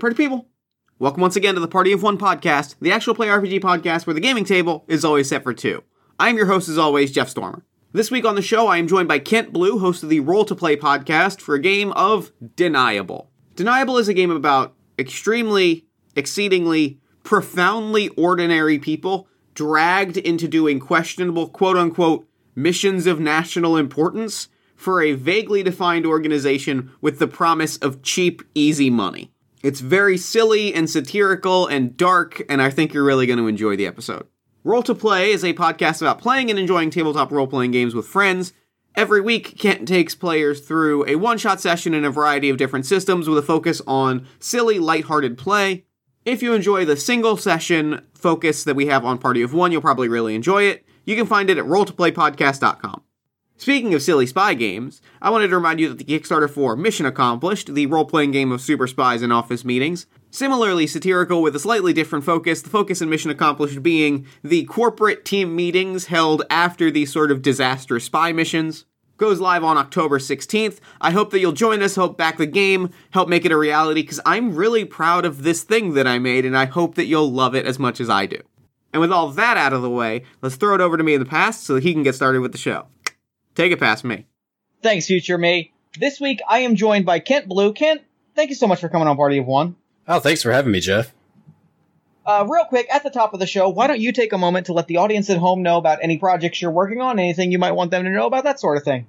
party people. Welcome once again to the Party of One podcast, the actual play RPG podcast where the gaming table is always set for two. I'm your host, as always, Jeff Stormer. This week on the show, I am joined by Kent Blue, host of the Roll to Play podcast, for a game of Deniable. Deniable is a game about extremely, exceedingly, profoundly ordinary people dragged into doing questionable, quote unquote, missions of national importance for a vaguely defined organization with the promise of cheap, easy money. It's very silly and satirical and dark, and I think you're really going to enjoy the episode. Roll to Play is a podcast about playing and enjoying tabletop role playing games with friends. Every week, Kent takes players through a one shot session in a variety of different systems with a focus on silly, lighthearted play. If you enjoy the single session focus that we have on Party of One, you'll probably really enjoy it. You can find it at rolltoplaypodcast.com. Speaking of silly spy games, I wanted to remind you that the Kickstarter for Mission Accomplished, the role playing game of super spies in office meetings, similarly satirical with a slightly different focus, the focus in Mission Accomplished being the corporate team meetings held after these sort of disastrous spy missions, goes live on October 16th. I hope that you'll join us, help back the game, help make it a reality, because I'm really proud of this thing that I made, and I hope that you'll love it as much as I do. And with all that out of the way, let's throw it over to me in the past so that he can get started with the show. Take it past me. Thanks, future me. This week I am joined by Kent Blue. Kent, thank you so much for coming on Party of One. Oh, thanks for having me, Jeff. Uh, real quick, at the top of the show, why don't you take a moment to let the audience at home know about any projects you're working on, anything you might want them to know about, that sort of thing.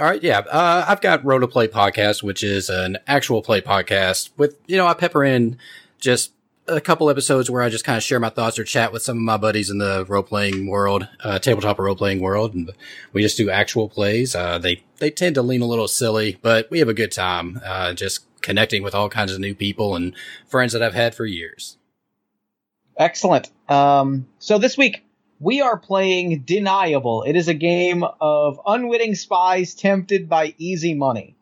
All right, yeah. Uh, I've got Roll to Play podcast, which is an actual play podcast with, you know, I pepper in just a couple episodes where I just kind of share my thoughts or chat with some of my buddies in the role playing world, uh, tabletop role playing world. And we just do actual plays. Uh, they, they tend to lean a little silly, but we have a good time, uh, just connecting with all kinds of new people and friends that I've had for years. Excellent. Um, so this week we are playing Deniable. It is a game of unwitting spies tempted by easy money.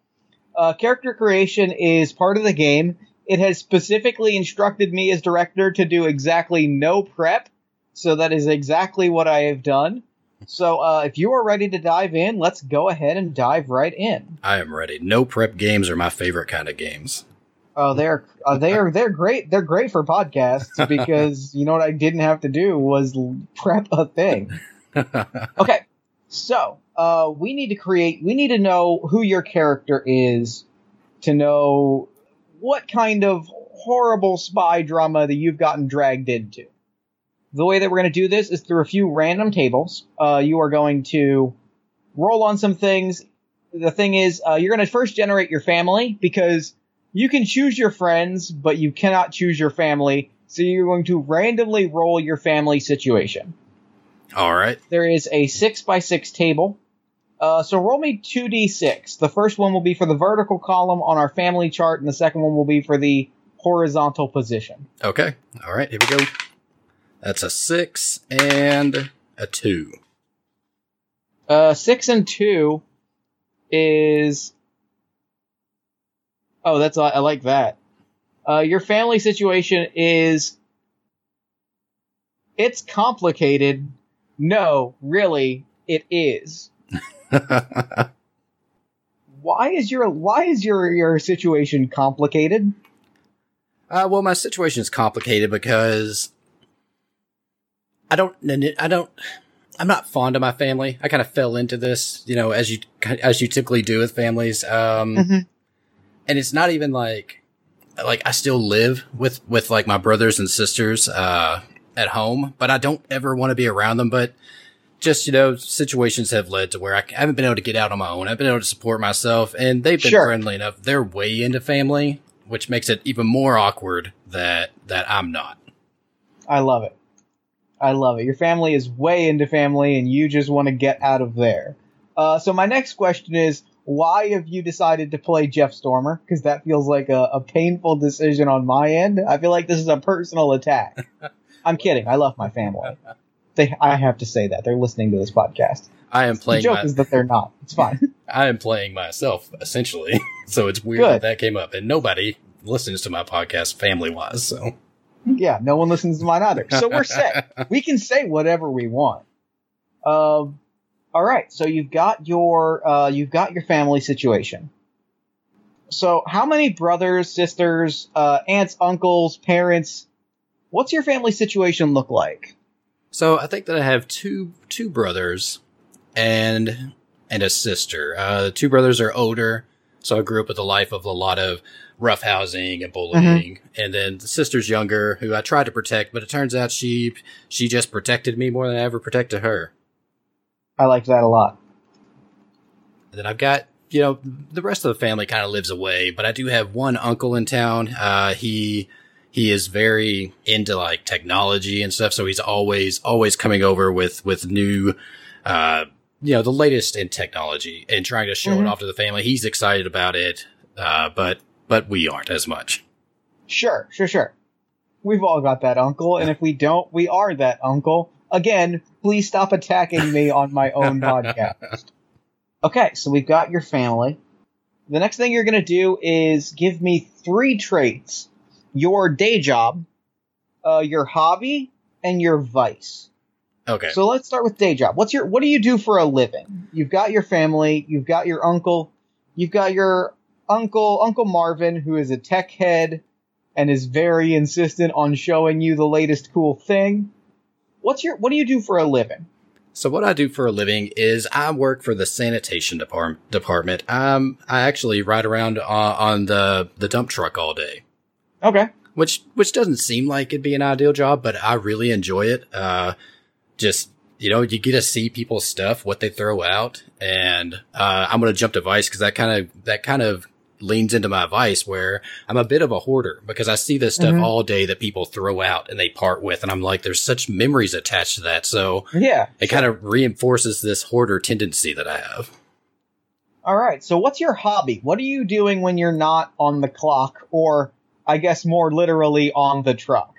Uh, character creation is part of the game. It has specifically instructed me as director to do exactly no prep. So that is exactly what I have done. So uh, if you are ready to dive in, let's go ahead and dive right in. I am ready. No prep games are my favorite kind of games. Oh, they're uh, they are they're great. They're great for podcasts because you know what I didn't have to do was prep a thing. okay, so uh, we need to create. We need to know who your character is to know what kind of horrible spy drama that you've gotten dragged into. The way that we're going to do this is through a few random tables. Uh, you are going to roll on some things. The thing is, uh, you're going to first generate your family because you can choose your friends, but you cannot choose your family. So you're going to randomly roll your family situation. All right. There is a six by six table. Uh, so roll me 2d6. The first one will be for the vertical column on our family chart, and the second one will be for the horizontal position. Okay. All right. Here we go. That's a six and a two. Uh, six and two is. Oh, that's I like that. Uh, your family situation is. It's complicated. No, really, it is. why is your why is your your situation complicated? Uh, well, my situation is complicated because I don't I don't I'm not fond of my family. I kind of fell into this, you know, as you as you typically do with families. Um, mm-hmm. and it's not even like like I still live with with like my brothers and sisters uh at home, but I don't ever want to be around them, but just you know situations have led to where I haven't been able to get out on my own. I've been able to support myself, and they've been sure. friendly enough. They're way into family, which makes it even more awkward that that I'm not. I love it. I love it. Your family is way into family, and you just want to get out of there. Uh, so my next question is, why have you decided to play Jeff Stormer? Because that feels like a, a painful decision on my end. I feel like this is a personal attack. I'm kidding. I love my family. They, I have to say that they're listening to this podcast. I am playing. The joke my, is that they're not. It's fine. I am playing myself essentially, so it's weird Good. that that came up, and nobody listens to my podcast family wise. So yeah, no one listens to mine either. So we're set. we can say whatever we want. Um, all right. So you've got your uh, you've got your family situation. So, how many brothers, sisters, uh, aunts, uncles, parents? What's your family situation look like? So I think that I have two two brothers and and a sister. Uh, the two brothers are older, so I grew up with a life of a lot of roughhousing and bullying. And then the sister's younger, who I tried to protect, but it turns out she she just protected me more than I ever protected her. I like that a lot. And then I've got you know the rest of the family kind of lives away, but I do have one uncle in town. Uh, he he is very into like technology and stuff, so he's always always coming over with with new. Uh, you know the latest in technology and trying to show Mhm. it off to the family. He's excited about it, uh, but but we aren't as much. Sure, sure, sure. We've all got that uncle, and if we don't, we are that uncle. Again, please stop attacking me on my own podcast. Okay, so we've got your family. The next thing you're going to do is give me three traits your day job, uh, your hobby, and your vice. Okay. So let's start with day job. What's your what do you do for a living? You've got your family, you've got your uncle, you've got your uncle Uncle Marvin who is a tech head and is very insistent on showing you the latest cool thing. What's your what do you do for a living? So what I do for a living is I work for the sanitation department. department. Um, I actually ride around uh, on the the dump truck all day, Okay. which which doesn't seem like it'd be an ideal job, but I really enjoy it. Uh, just you know, you get to see people's stuff, what they throw out, and uh, I'm gonna jump to Vice because that kind of that kind of leans into my vice where I'm a bit of a hoarder because I see this stuff Mhm. all day that people throw out and they part with, and I'm like, there's such memories attached to that, so. Yeah. It kind of reinforces this hoarder tendency that I have. All right. So what's your hobby? What are you doing when you're not on the clock or I guess more literally on the truck?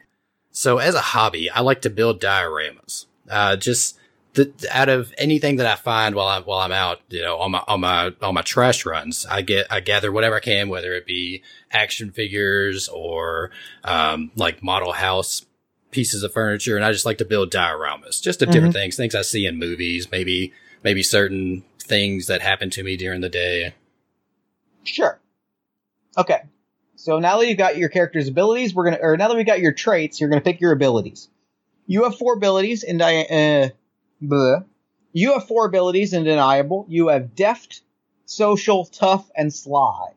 So as a hobby, I like to build dioramas. Uh, just the, out of anything that I find while I'm while I'm out, you know, on my on my on my trash runs, I get I gather whatever I can, whether it be action figures or um, like model house pieces of furniture, and I just like to build dioramas, just of different things, things I see in movies, maybe maybe certain things that happen to me during the day. Sure. Okay. So now that you've got your character's abilities, we're gonna, or now that we've got your traits, you're gonna pick your abilities. You have four abilities in di- uh, bleh. You have four abilities in deniable. You have deft, social, tough, and sly.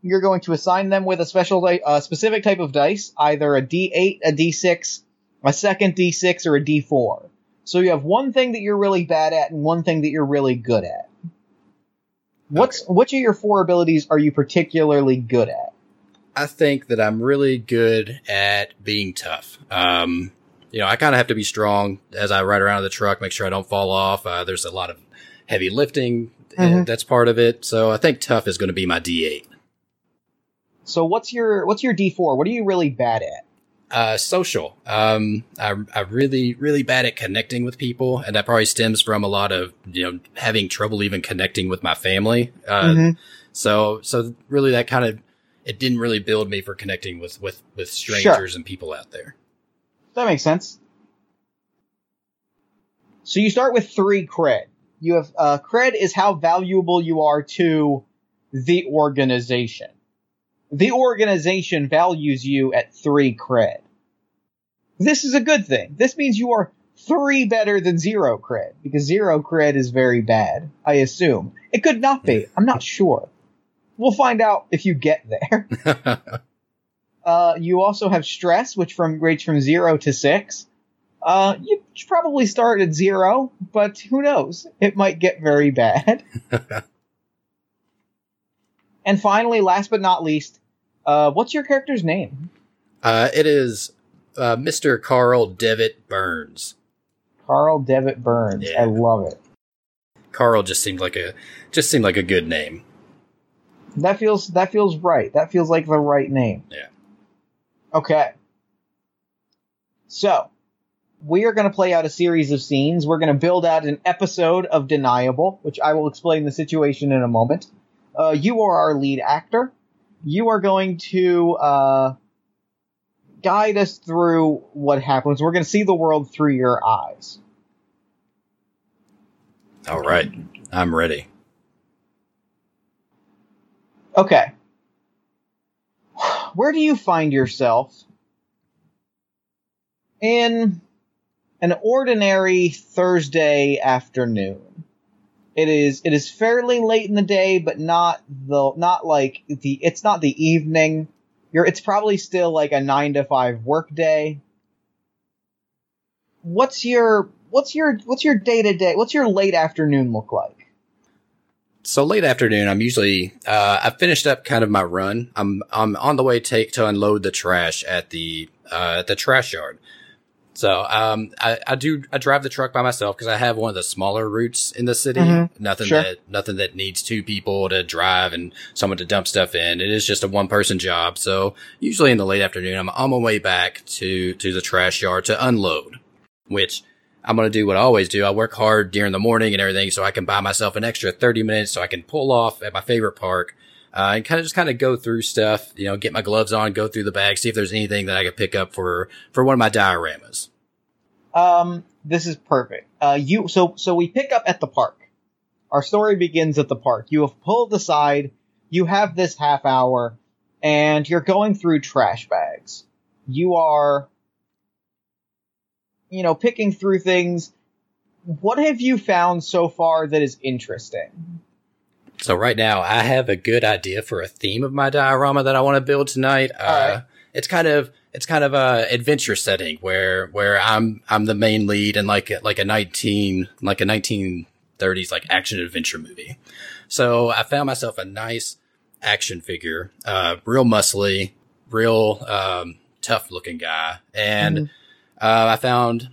You're going to assign them with a special, uh, specific type of dice, either a D8, a D6, a second D6, or a D4. So you have one thing that you're really bad at and one thing that you're really good at. What's which of your four abilities are you particularly good at? I think that I'm really good at being tough. Um, you know, I kind of have to be strong as I ride around in the truck, make sure I don't fall off. Uh, there's a lot of heavy lifting. uh, Mhm. That's part of it. So I think tough is going to be my D8. So what's your what's your D4? What are you really bad at? Uh, social. Um, I, I'm really, really bad at connecting with people. And that probably stems from a lot of, you know, having trouble even connecting with my family. Uh, Mhm. so, so really that kind of, it didn't really build me for connecting with, with, with strangers and people out there. That makes sense. So you start with three cred. You have uh, cred is how valuable you are to the organization. The organization values you at three cred. This is a good thing. This means you are three better than zero cred because zero cred is very bad. I assume it could not be. I'm not sure. We'll find out if you get there. Uh, you also have stress, which from rates from zero to six. Uh, you should probably start at zero, but who knows? It might get very bad. and finally, last but not least, uh, what's your character's name? Uh, it is uh, Mr. Carl Devitt Burns. Carl Devitt Burns. Yeah. I love it. Carl just seemed like a just seemed like a good name. That feels that feels right. That feels like the right name. Yeah. Okay. So, we are going to play out a series of scenes. We're going to build out an episode of Deniable, which I will explain the situation in a moment. Uh, you are our lead actor. You are going to uh, guide us through what happens. We're going to see the world through your eyes. All right, I'm ready. Okay. where do you find yourself in an ordinary Thursday afternoon? It is it is fairly late in the day, but not the not like the it's not the evening. You're it's probably still like a nine to five work day. What's your what's your what's your day to day what's your late afternoon look like? So late afternoon, I'm usually uh, I finished up kind of my run. I'm I'm on the way take to unload the trash at the uh, at the trash yard. So um, I, I do I drive the truck by myself because I have one of the smaller routes in the city. Mhm. Nothing Sure. that nothing that needs two people to drive and someone to dump stuff in. It is just a one person job. So usually in the late afternoon, I'm on my way back to to the trash yard to unload, which I'm going to do what I always do. I work hard during the morning and everything so I can buy myself an extra 30 minutes so I can pull off at my favorite park. Uh, and kind of just kind of go through stuff, you know, get my gloves on, go through the bag, see if there's anything that I could pick up for, for one of my dioramas. Um, this is perfect. Uh, you so so we pick up at the park. Our story begins at the park. You have pulled aside. You have this half hour, and you're going through trash bags. You are, you know, picking through things. What have you found so far that is interesting? So right now I have a good idea for a theme of my diorama that I want to build tonight. Uh, Alright. it's kind of, it's kind of a adventure setting where, where I'm, I'm the main lead in like, like a 19, like a 1930s, like action adventure movie. So I found myself a nice action figure, uh, real muscly, real, um, tough looking guy. And, Mhm. Uh, I found,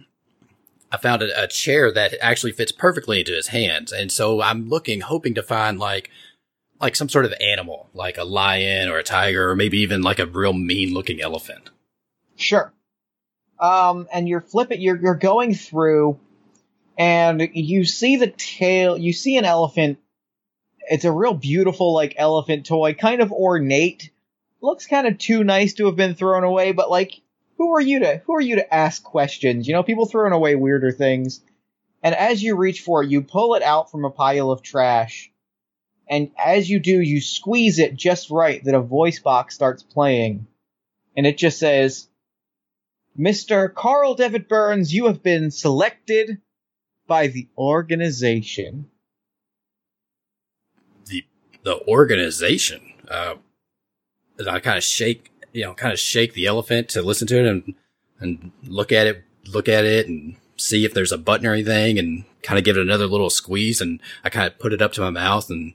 I found a, a chair that actually fits perfectly into his hands. And so I'm looking, hoping to find like, like some sort of animal, like a lion or a tiger, or maybe even like a real mean looking elephant. Sure. Um, and you're flipping, you're, you're going through and you see the tail, you see an elephant. It's a real beautiful, like, elephant toy, kind of ornate. Looks kind of too nice to have been thrown away, but like, who are you to, who are you to ask questions? You know, people throwing away weirder things. And as you reach for it, you pull it out from a pile of trash. And as you do, you squeeze it just right that a voice box starts playing. And it just says, Mr. Carl David Burns, you have been selected by the organization. The the organization. Uh, I kind of shake, you know, kind of shake the elephant to listen to it and and look at it, look at it, and see if there's a button or anything, and kind of give it another little squeeze. And I kind of put it up to my mouth and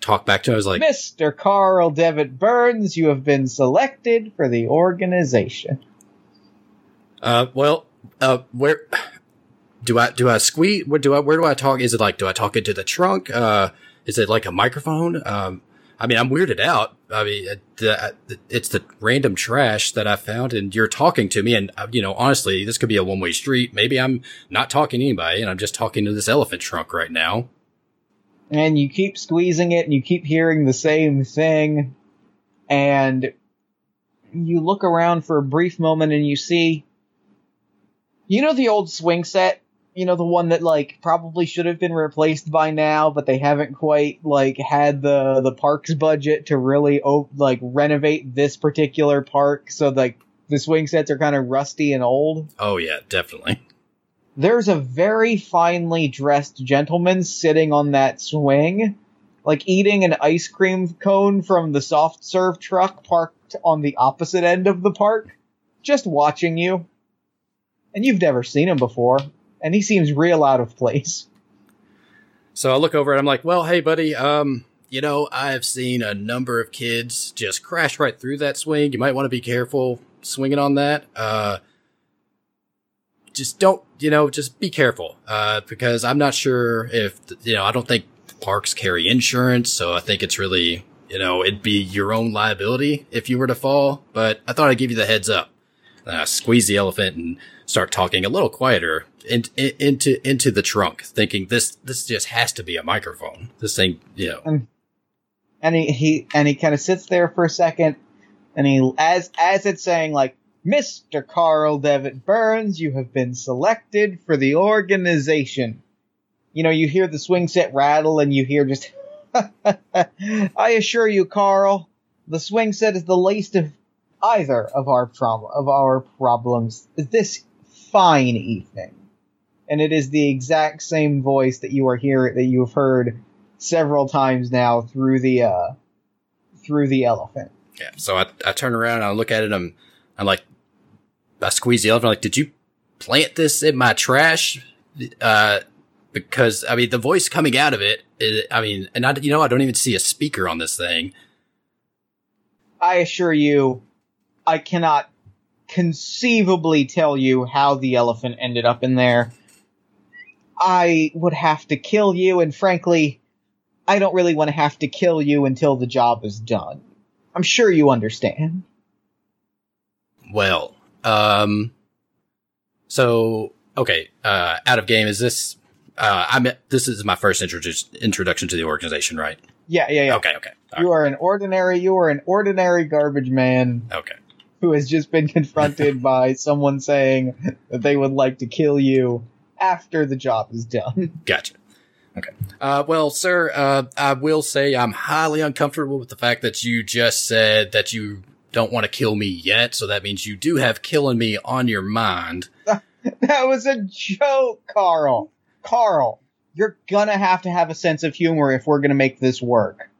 talk back to it. I was like, Mr. Carl Devitt Burns, you have been selected for the organization. Uh, well, uh, where do I do I squeeze? Where do I where do I talk? Is it like do I talk into the trunk? Uh, is it like a microphone? Um, I mean, I'm weirded out. I mean, it's the random trash that I found, and you're talking to me, and uh, you know, honestly, this could be a one way street. Maybe I'm not talking to anybody, and I'm just talking to this elephant trunk right now. And you keep squeezing it and you keep hearing the same thing. And you look around for a brief moment and you see, you know, the old swing set? You know, the one that like probably should have been replaced by now, but they haven't quite like had the, the park's budget to really like renovate this particular park. So like the swing sets are kind of rusty and old. Oh yeah, definitely. there's a very finely dressed gentleman sitting on that swing, like eating an ice cream cone from the soft serve truck parked on the opposite end of the park, just watching you. And you've never seen him before, and he seems real out of place. So I look over and I'm like, well, hey, buddy, um, you know, I've seen a number of kids just crash right through that swing. You might want to be careful swinging on that. Uh, just don't, you know, just be careful. Uh, because I'm not sure if, you know, I don't think parks carry insurance. So I think it's really, you know, it'd be your own liability if you were to fall. But I thought I'd give you the heads up. Squeeze the elephant and start talking a little quieter in, in, into into the trunk, thinking this this just has to be a microphone. This thing, you know. And he, he and he kind of sits there for a second, and he as as it's saying like, Mr. Carl Devitt Burns, you have been selected for the organization. You know, you hear the swing set rattle, and you hear just. I assure you, Carl, the swing set is the least of either of our problem of our problems this fine evening. And it is the exact same voice that you are here that you have heard several times now through the uh through the elephant. Yeah. So I, I turn around and I look at it. And I'm, I'm like, I squeeze the elephant. I'm like, did you plant this in my trash? Uh, because I mean, the voice coming out of it, it I mean, and I, you know, I don't even see a speaker on this thing. I assure you, I cannot conceivably tell you how the elephant ended up in there. I would have to kill you, and frankly, I don't really want to have to kill you until the job is done. I'm sure you understand. Well, um, so okay, uh, out of game is this? Uh, I'm this is my first introdu- introduction to the organization, right? Yeah, yeah, yeah. Okay, okay, all You are an ordinary, you are an ordinary garbage man okay. who has just been confronted by someone saying that they would like to kill you after the job is done. Gotcha. Okay. Uh, well, sir, uh, I will say I'm highly uncomfortable with the fact that you just said that you don't want to kill me yet. So that means you do have killing me on your mind. That was a joke, Carl. Carl, you're gonna have to have a sense of humor if we're gonna make this work.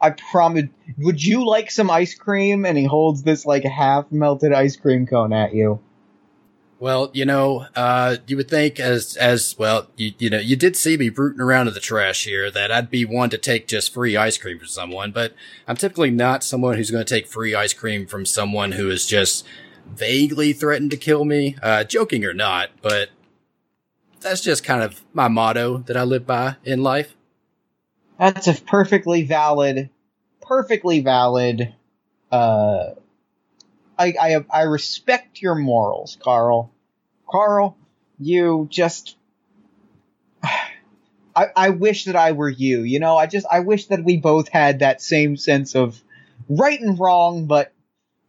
I promise. Would you like some ice cream? And he holds this like half melted ice cream cone at you. Well, you know, uh, you would think as, as, well, you, you know, you did see me rooting around in the trash here that I'd be one to take just free ice cream from someone, but I'm typically not someone who's going to take free ice cream from someone who is just vaguely threatened to kill me, uh, joking or not, but that's just kind of my motto that I live by in life. That's a perfectly valid, perfectly valid. Uh, I I I respect your morals, Carl. Carl, you just. I, I wish that I were you. You know, I just I wish that we both had that same sense of right and wrong, but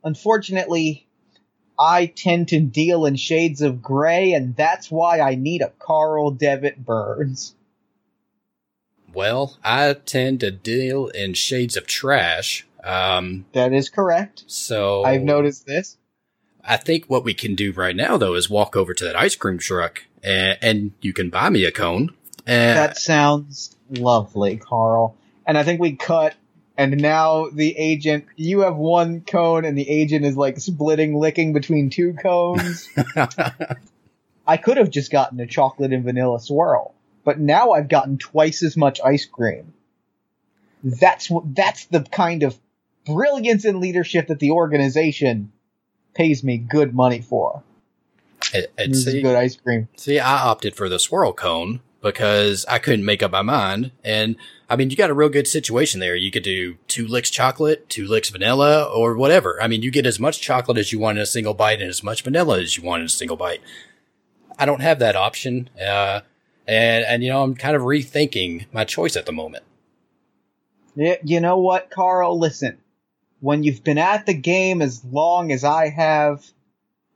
unfortunately, I tend to deal in shades of gray, and that's why I need a Carl Devitt Burns. Well, I tend to deal in shades of trash. Um, That is correct. so I've noticed this. I think what we can do right now though is walk over to that ice cream truck and, and you can buy me a cone. And That sounds lovely, Carl. And I think we cut, and now the agent, you have one cone, and the agent is like splitting, licking between two cones. I could have just gotten a chocolate and vanilla swirl, but now I've gotten twice as much ice cream. That's what, that's the kind of brilliance and leadership that the organization pays me good money for. and see, good ice cream. see, I opted for the swirl cone because I couldn't make up my mind. And I mean, you got a real good situation there. You could do two licks chocolate, two licks vanilla, or whatever. I mean, you get as much chocolate as you want in a single bite and as much vanilla as you want in a single bite. I don't have that option. Uh, and, and, you know, I'm kind of rethinking my choice at the moment. Yeah, you know what, Carl? Listen, when you've been at the game as long as I have,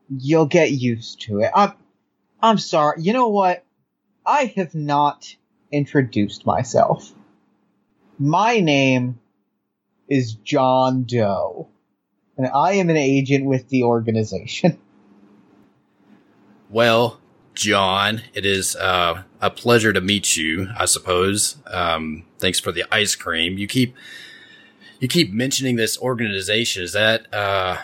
you'll get used to it. I'm, I'm sorry. You know what? I have not introduced myself. My name is John Doe, and I am an agent with the organization. Well, John, it is uh, a pleasure to meet you. I suppose. Um, thanks for the ice cream. You keep you keep mentioning this organization. Is that uh,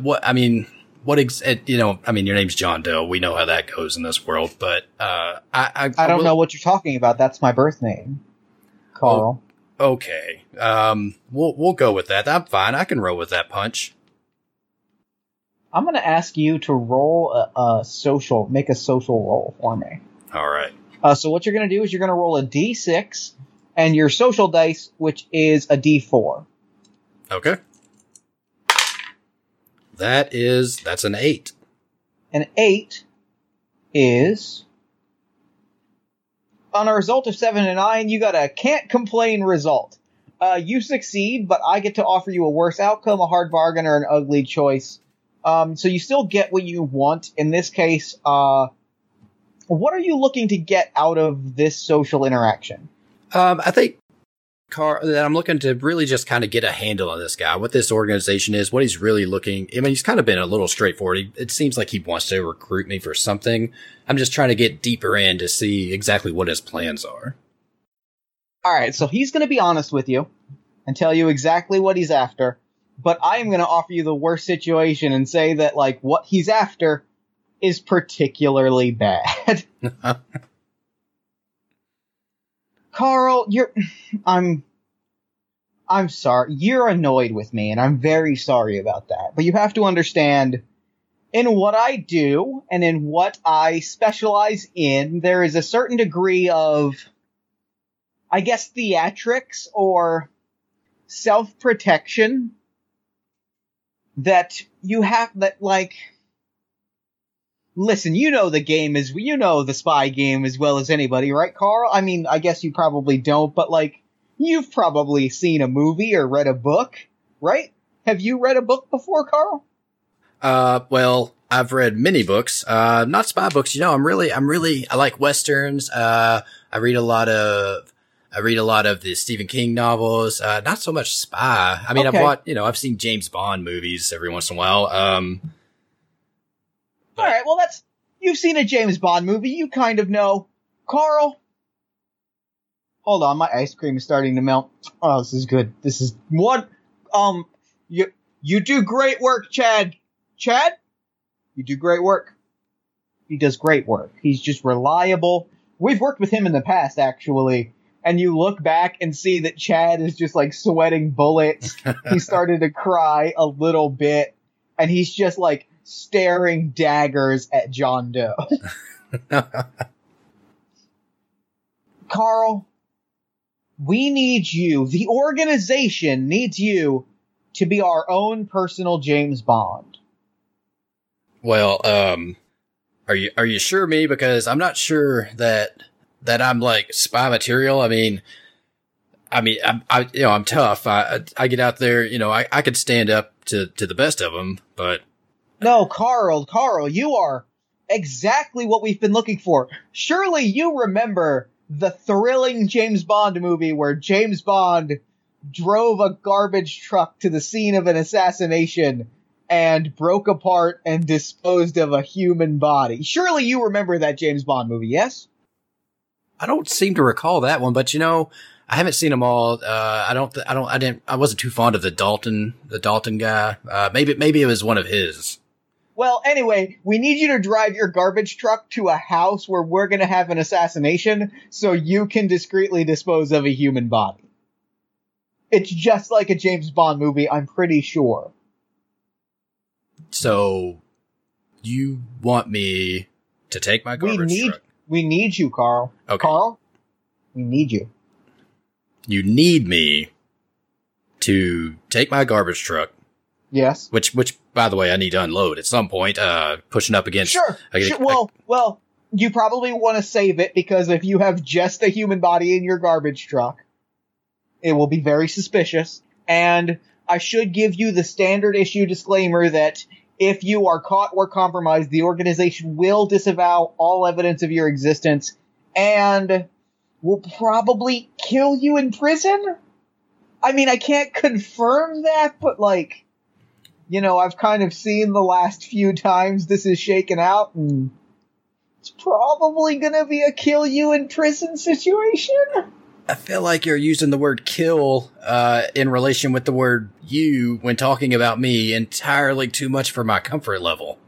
what? I mean, what? Ex- you know, I mean, your name's John Doe. We know how that goes in this world. But uh, I, I, I don't will- know what you're talking about. That's my birth name, Carl. Okay, um, we'll we'll go with that. I'm fine. I can roll with that punch. I'm going to ask you to roll a, a social, make a social roll for me. All right. Uh, so what you're going to do is you're going to roll a d6 and your social dice, which is a d4. Okay. That is that's an eight. An 8 is. On a result of 7 and 9, you got a can't complain result. Uh, you succeed, but I get to offer you a worse outcome, a hard bargain, or an ugly choice. Um, so you still get what you want. In this case, uh, what are you looking to get out of this social interaction? Um, I think Carl, that I'm looking to really just kind of get a handle on this guy, what this organization is, what he's really looking. I mean, he's kind of been a little straightforward. He, it seems like he wants to recruit me for something. I'm just trying to get deeper in to see exactly what his plans are. All right, so he's going to be honest with you and tell you exactly what he's after, but I am going to offer you the worst situation and say that like what he's after is particularly bad. Carl, you're I'm I'm sorry. You're annoyed with me and I'm very sorry about that. But you have to understand in what I do and in what I specialize in, there is a certain degree of I guess theatrics or self-protection that you have that like listen, you know the game is, you know the spy game as well as anybody, right, Carl? I mean, I guess you probably don't, but like, you've probably seen a movie or read a book, right? Have you read a book before, Carl? Uh, well, I've read many books, uh, not spy books. You know, I'm really, I'm really, I like westerns. Uh, I read a lot of, I read a lot of the Stephen King novels. Uh, not so much spy. I mean, Okay. I've watched, you know, I've seen James Bond movies every once in a while. Um, All right, well, that's you've seen a James Bond movie, you kind of know. Carl, hold on, my ice cream is starting to melt. Oh, this is good. This is what. Um, you you do great work, Chad. Chad, you do great work. He does great work. He's just reliable. We've worked with him in the past, actually. And you look back and see that Chad is just like sweating bullets. he started to cry a little bit, and he's just like staring daggers at John Doe. Carl, we need you. The organization needs you to be our own personal James Bond. well, um, are you, are you sure me? Because I'm not sure that, that I'm like spy material. I mean, I mean, I'm, I, you know, I'm tough. I, I, I get out there, you know, I, I could stand up to, to the best of them, but No, Carl, Carl, you are exactly what we've been looking for. Surely you remember the thrilling James Bond movie where James Bond drove a garbage truck to the scene of an assassination and broke apart and disposed of a human body. Surely you remember that James Bond movie, yes? I don't seem to recall that one, but you know, I haven't seen them all. Uh, I don't, th- I don't, I didn't, I wasn't too fond of the Dalton, the Dalton guy. Uh, maybe, maybe it was one of his. Well, anyway, we need you to drive your garbage truck to a house where we're going to have an assassination so you can discreetly dispose of a human body. It's just like a James Bond movie, I'm pretty sure. So you want me to take my We garbage need truck? We need you, Carl. Okay. Carl, we need you. You need me to take my garbage truck, Yes. which, which, by the way, I need to unload at some point, uh, pushing up against. Sure. I get- sure. Well, well, you probably want to save it because if you have just a human body in your garbage truck, it will be very suspicious. And I should give you the standard issue disclaimer that if you are caught or compromised, the organization will disavow all evidence of your existence and will probably kill you in prison. I mean, I can't confirm that, but like, you know, I've kind of seen the last few times this is shaken out, and it's probably gonna be a kill you in prison situation. I feel like you're using the word kill, uh, in relation with the word you when talking about me entirely too much for my comfort level.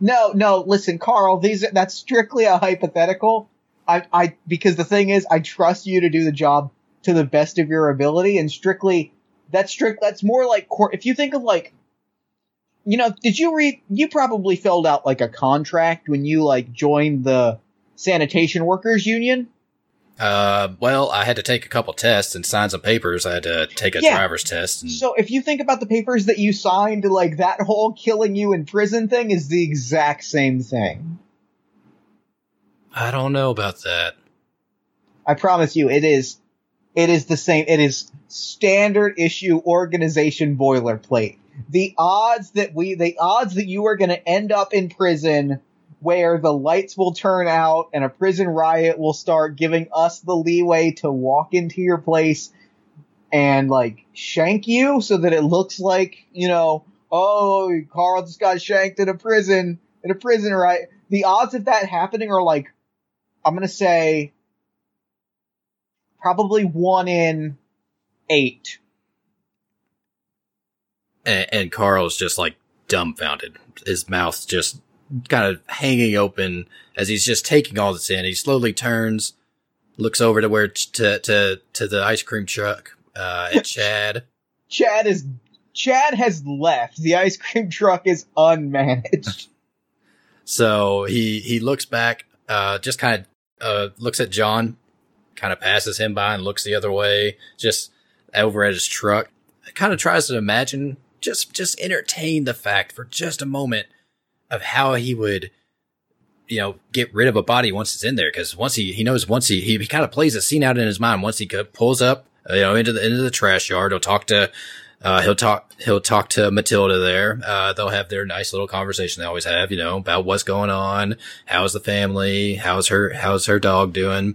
No, no, listen, Carl, these that's strictly a hypothetical. I, I, because the thing is, I trust you to do the job to the best of your ability, and strictly, that's strict. That's more like court. If you think of like, you know, did you read? You probably filled out like a contract when you like joined the sanitation workers union. Uh, well, I had to take a couple tests and sign some papers. I had to take a Yeah. driver's test. And So if you think about the papers that you signed, like that whole killing you in prison thing is the exact same thing. I don't know about that. I promise you, it is. It is the same. It is standard issue organization boilerplate. The odds that we, the odds that you are going to end up in prison where the lights will turn out and a prison riot will start giving us the leeway to walk into your place and like shank you so that it looks like, you know, oh, Carl just got shanked in a prison, in a prison riot. The odds of that happening are like, I'm gonna say probably one in eight. And, and Carl's just like dumbfounded. His mouth just kind of hanging open as he's just taking all this in. He slowly turns, looks over to where to to to the ice cream truck uh, at Chad. Chad is Chad has left. The ice cream truck is unmanaged. so he he looks back, uh, just kind of uh, looks at John, kind of passes him by and looks the other way, just over at his truck. Kind of tries to imagine, just just entertain the fact for just a moment of how he would, you know, get rid of a body once it's in there. Because once he he knows once he he, he kind of plays a scene out in his mind. Once he pulls up, you know, into the into the trash yard, he'll talk to. Uh, he'll talk. He'll talk to Matilda there. Uh, they'll have their nice little conversation they always have, you know, about what's going on, how's the family, how's her, how's her dog doing,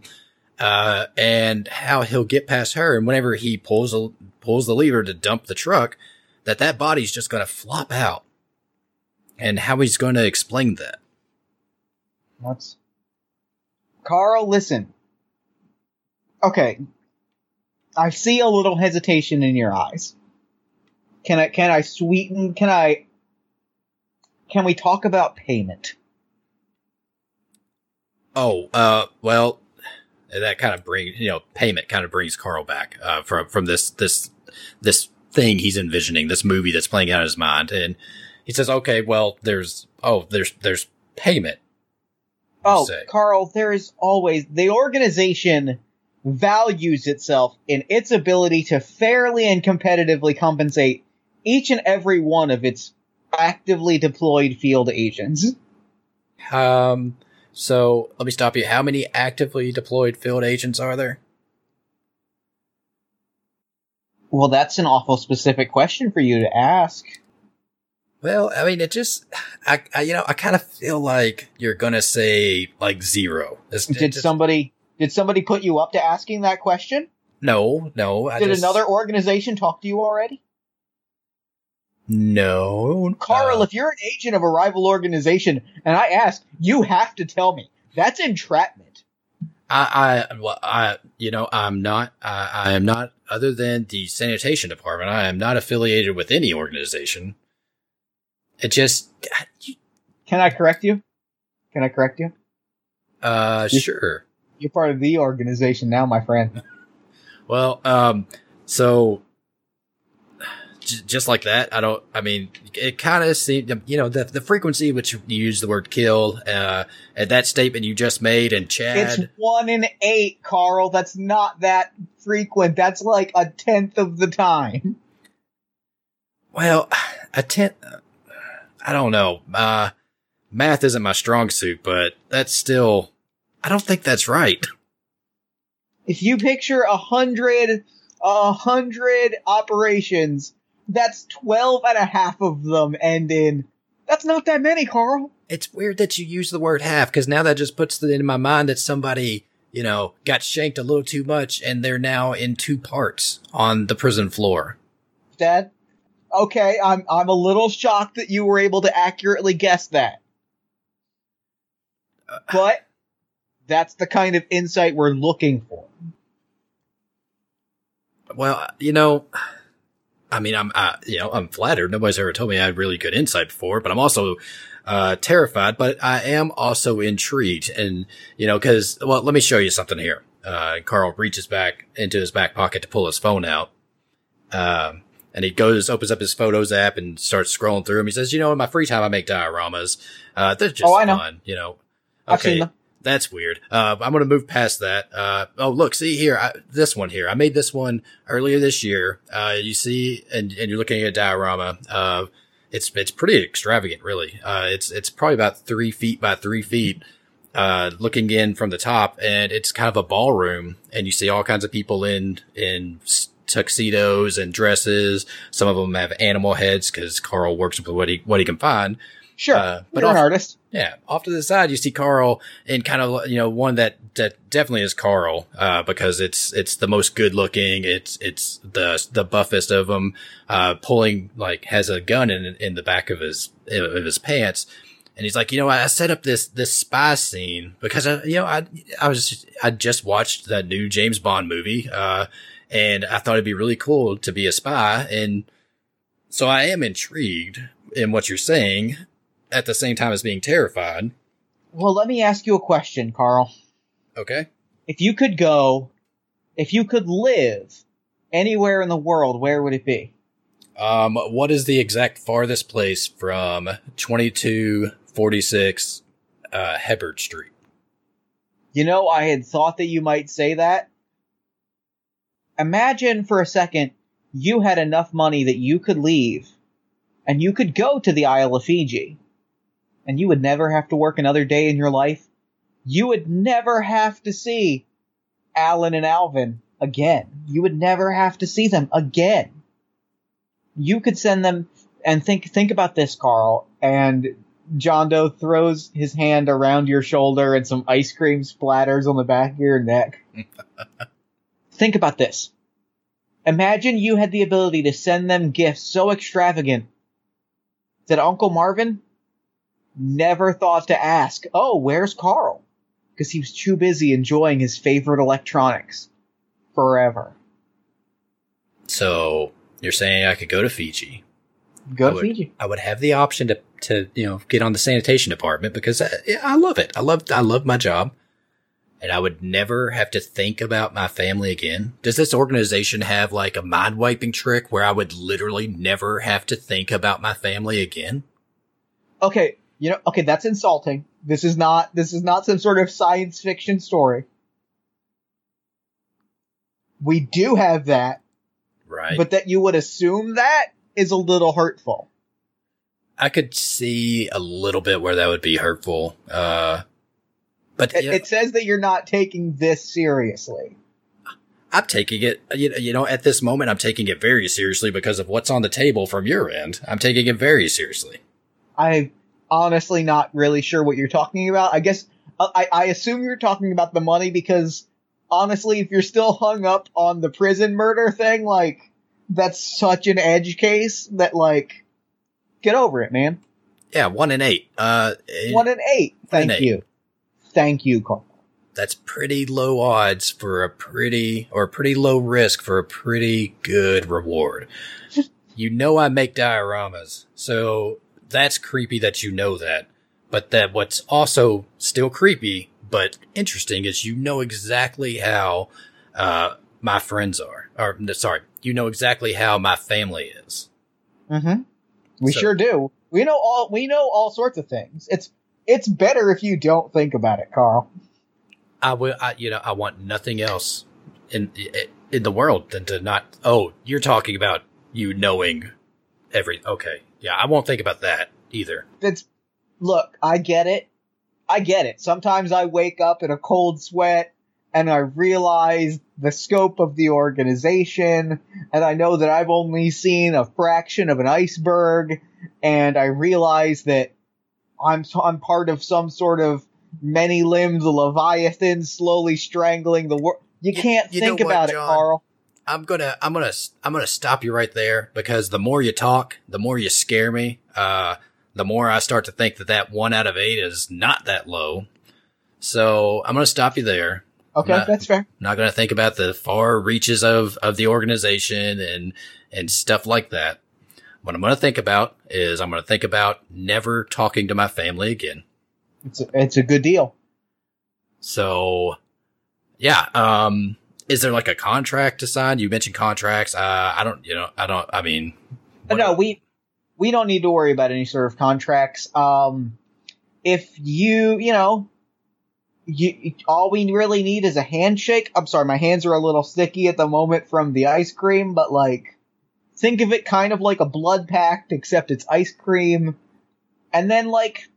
uh, and how he'll get past her. And whenever he pulls a, pulls the lever to dump the truck, that that body's just going to flop out and how he's going to explain that. What's Carl? Listen. Okay, I see a little hesitation in your eyes. Can I? Can I sweeten? Can I? Can we talk about payment? Oh, uh, well, that kind of brings you know payment kind of brings Carl back uh, from from this this this thing he's envisioning, this movie that's playing out in his mind, and he says, "Okay, well, there's oh, there's there's payment." Oh, say. Carl, there is always the organization values itself in its ability to fairly and competitively compensate each and every one of its actively deployed field agents. Um, so let me stop you. How many actively deployed field agents are there? Well, that's an awful specific question for you to ask. Well, I mean, it just, I, I you know, I kind of feel like you're gonna say like zero. It's, did just, somebody, did somebody put you up to asking that question? No, no. I did just, another organization talk to you already? No. Carl, uh, if you're an agent of a rival organization and I ask, you have to tell me. That's entrapment. I, I, well, I, you know, I'm not, I, I am not, other than the sanitation department, I am not affiliated with any organization. It just. Can I correct you? Can I correct you? Uh, you're, sure. You're part of the organization now, my friend. well, um, so j- just like that, I don't. I mean, it kind of seemed, you know, the the frequency which you use the word "kill" uh, at that statement you just made, and Chad. It's one in eight, Carl. That's not that frequent. That's like a tenth of the time. Well, a tenth. I don't know. Uh, math isn't my strong suit, but that's still, I don't think that's right. If you picture a hundred, a hundred operations, that's 12 and a half of them end in, that's not that many, Carl. It's weird that you use the word half, because now that just puts it in my mind that somebody, you know, got shanked a little too much and they're now in two parts on the prison floor. Dad, okay, I'm I'm a little shocked that you were able to accurately guess that. Uh, but that's the kind of insight we're looking for. Well, you know, I mean, I'm, uh, you know, I'm flattered. Nobody's ever told me I had really good insight before, but I'm also, uh, terrified, but I am also intrigued. And, you know, cause, well, let me show you something here. Uh, Carl reaches back into his back pocket to pull his phone out. Um, and he goes, opens up his photos app and starts scrolling through them. He says, you know, in my free time, I make dioramas. Uh, they're just oh, I know. fun, you know. Okay. That's weird. Uh, I'm going to move past that. Uh, oh, look, see here, I, this one here. I made this one earlier this year. Uh, you see, and, and you're looking at a diorama. Uh, it's, it's pretty extravagant, really. Uh, it's, it's probably about three feet by three feet, uh, looking in from the top and it's kind of a ballroom and you see all kinds of people in, in tuxedos and dresses. Some of them have animal heads because Carl works with what he what he can find. Sure, Uh, but you're an artist. Yeah, off to the side, you see Carl in kind of you know one that that definitely is Carl uh, because it's it's the most good looking. It's it's the the buffest of them, uh, pulling like has a gun in in the back of his of his pants, and he's like, you know, I set up this this spy scene because I you know I I was just, I just watched that new James Bond movie, uh, and I thought it'd be really cool to be a spy, and so I am intrigued in what you're saying at the same time as being terrified. Well, let me ask you a question, Carl. Okay. If you could go, if you could live anywhere in the world, where would it be? Um, what is the exact farthest place from 2246 uh, Hebert Street? You know, I had thought that you might say that. Imagine for a second you had enough money that you could leave and you could go to the Isle of Fiji and you would never have to work another day in your life. You would never have to see Alan and Alvin again. You would never have to see them again. You could send them and think think about this, Carl, and John Doe throws his hand around your shoulder and some ice cream splatters on the back of your neck. Think about this. Imagine you had the ability to send them gifts so extravagant that Uncle Marvin never thought to ask, Oh, where's Carl? Because he was too busy enjoying his favorite electronics forever. So you're saying I could go to Fiji. Go I to would, Fiji. I would have the option to, to, you know, get on the sanitation department because uh, I, I love it. I love, I love my job and I would never have to think about my family again. Does this organization have like a mind wiping trick where I would literally never have to think about my family again? Okay, you know, okay, that's insulting. This is not, this is not some sort of science fiction story. We do have that, Right. but that you would assume that is a little hurtful. I could see a little bit where that would be hurtful. Uh, but It, it says that you're not taking this seriously. I'm taking it, you know, you know, at this moment, I'm taking it very seriously because of what's on the table from your end. I'm taking it very seriously. I'm honestly not really sure what you're talking about. I guess I, I assume you're talking about the money because honestly, if you're still hung up on the prison murder thing, like that's such an edge case that like get over it, man. Yeah, one and eight. Uh, One and eight. Thank eight. you. Thank you, Carl. that's pretty low odds for a pretty, or pretty low risk for a pretty good reward. you know, I make dioramas, so that's creepy that you know that. But that what's also still creepy, but interesting is you know exactly how, uh, my friends are, or sorry, you know exactly how my family is. Mm-hmm. We So- sure do. We know all we know all sorts of things. It's it's better if you don't think about it, Carl. I will, I, you know, I want nothing else in in the world than to not. Oh, you're talking about you knowing every. Okay, yeah, I won't think about that either. That's look, I get it. I get it. Sometimes I wake up in a cold sweat and I realize the scope of the organization and I know that I've only seen a fraction of an iceberg and I realize that I'm I'm part of some sort of many-limbed leviathan slowly strangling the world. You can't you think what, about it, Carl. I'm gonna, I'm gonna, I'm gonna stop you right there because the more you talk, the more you scare me. Uh, the more I start to think that that one out of eight is not that low. So I'm gonna stop you there. Okay, Nah. that's fair. not going to think about the far reaches of, of the organization and, and stuff like that. What I'm going to think about is I'm going to think about never talking to my family again. It's a, it's a good deal. So yeah. Um, is there like a contract to sign? You mentioned contracts. Uh, I don't, you know, I don't, I mean, Uh, No, we we don't need to worry about any sort of contracts. Um, if you you know, you all we really need is a handshake. I'm sorry, my hands are a little sticky at the moment from the ice cream, but like, think of it kind of like a blood pact, except it's ice cream. And then like,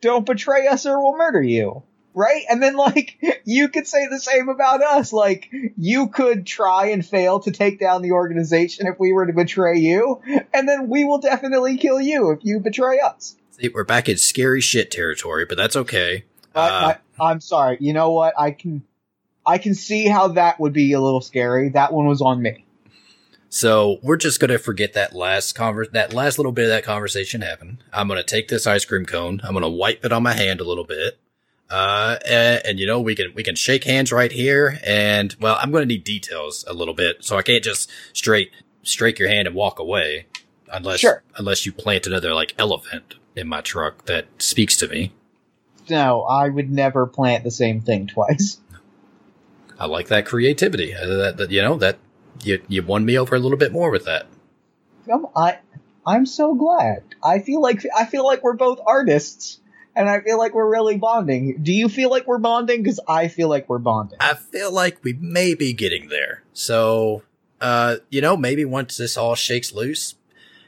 don't betray us or we'll murder you. right? And then like you could say the same about us. Like you could try and fail to take down the organization if we were to betray you, and then we will definitely kill you if you betray us. See, we're back in scary shit territory, but that's okay. I, Uh, I, I'm sorry. You know what? I can I can see how that would be a little scary. That one was on me. So we're just gonna forget that last conver- that last little bit of that conversation happened. I'm gonna take this ice cream cone. I'm gonna wipe it on my hand a little bit. Uh, and, and you know, we can, we can shake hands right here. And well, I'm gonna need details a little bit. So I can't just straight, strike your hand and walk away. Unless, Sure. unless you plant another like elephant in my truck that speaks to me. No, I would never plant the same thing twice. I like that creativity. Uh, that, that, you know, that you, you won me over a little bit more with that. Um, I I'm so glad. I feel like I feel like we're both artists, and I feel like we're really bonding. Do you feel like we're bonding? Because I feel like we're bonding. I feel like we may be getting there. So, uh, you know, maybe once this all shakes loose,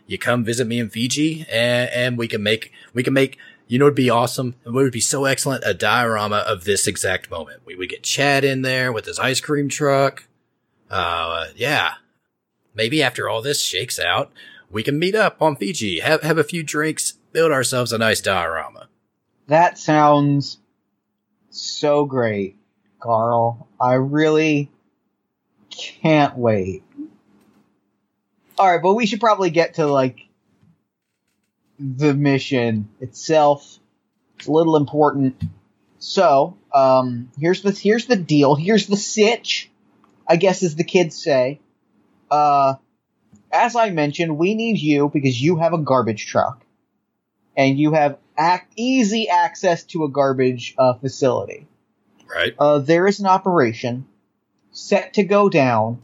you come visit me in Fiji and, and we can make, we can make, you know, it'd be awesome. It would be so excellent. A diorama of this exact moment. We would get Chad in there with his ice cream truck. Uh, yeah. Maybe after all this shakes out, we can meet up on Fiji, have, have a few drinks, build ourselves a nice diorama. That sounds so great, Carl. I really can't wait. All right, but we should probably get to like the mission itself. It's a little important. So, um, here's the here's the deal. Here's the sitch. I guess as the kids say. Uh, as I mentioned, we need you because you have a garbage truck and you have ac- easy access to a garbage uh, facility. Right? Uh, there is an operation set to go down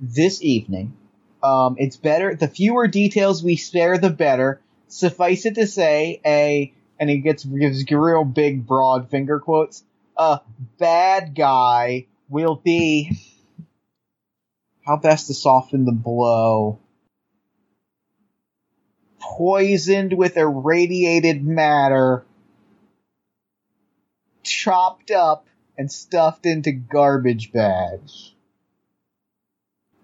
this evening. Um, it's better. The fewer details we spare, the better. Suffice it to say, a and he gets gives real big, broad finger quotes. A bad guy will be. How best to soften the blow? Poisoned with irradiated matter chopped up and stuffed into garbage bags.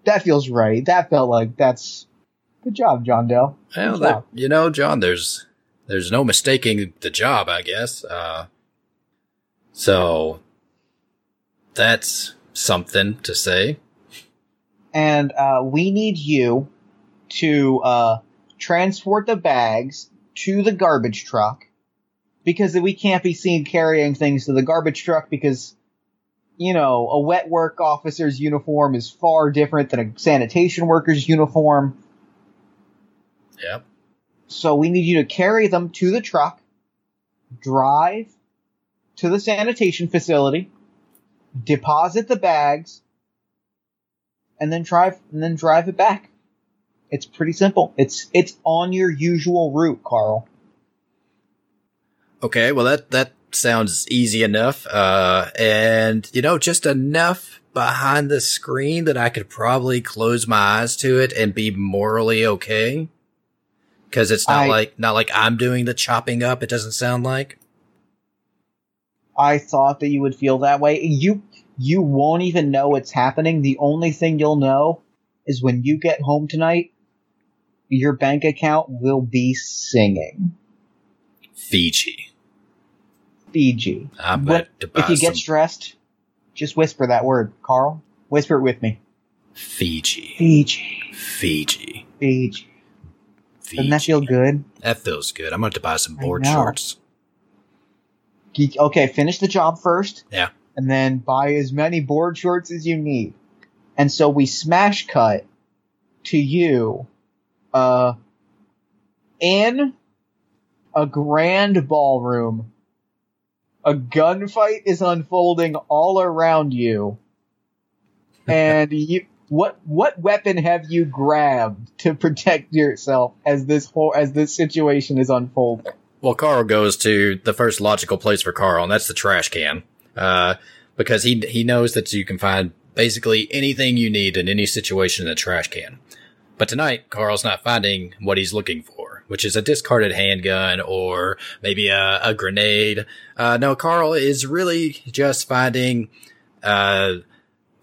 That feels right. That felt like that's good job, John Doe. Well, Good job. you know, John, there's there's no mistaking the job, I guess. Uh, so that's something to say. And uh, we need you to uh, transport the bags to the garbage truck because we can't be seen carrying things to the garbage truck because you know a wet work officer's uniform is far different than a sanitation worker's uniform. Yep. So we need you to carry them to the truck, drive to the sanitation facility, deposit the bags, and then drive and then drive it back. It's pretty simple. It's it's on your usual route, Carl. Okay. Well, that that sounds easy enough. Uh, and you know, just enough behind the screen that I could probably close my eyes to it and be morally okay. Because it's not I- like not like I'm doing the chopping up. It doesn't sound like. I thought that you would feel that way. You you won't even know it's happening. The only thing you'll know is when you get home tonight, your bank account will be singing. Fiji. Fiji. I'm But about to buy If you get stressed, just whisper that word, Carl. Whisper it with me. Fiji. Fiji. Fiji. Fiji. Fiji. Doesn't that feel good? That feels good. I'm going to buy some board shorts. Okay, finish the job first. Yeah. And then buy as many board shorts as you need. And so we smash cut to you, uh, in a grand ballroom. A gunfight is unfolding all around you. And you, what, what weapon have you grabbed to protect yourself as this whole, as this situation is unfolding? Well, Carl goes to the first logical place for Carl, and that's the trash can. Uh, because he, he knows that you can find basically anything you need in any situation in a trash can. But tonight, Carl's not finding what he's looking for. which is a discarded handgun or maybe a, a grenade. Uh, no, Carl is really just finding, uh,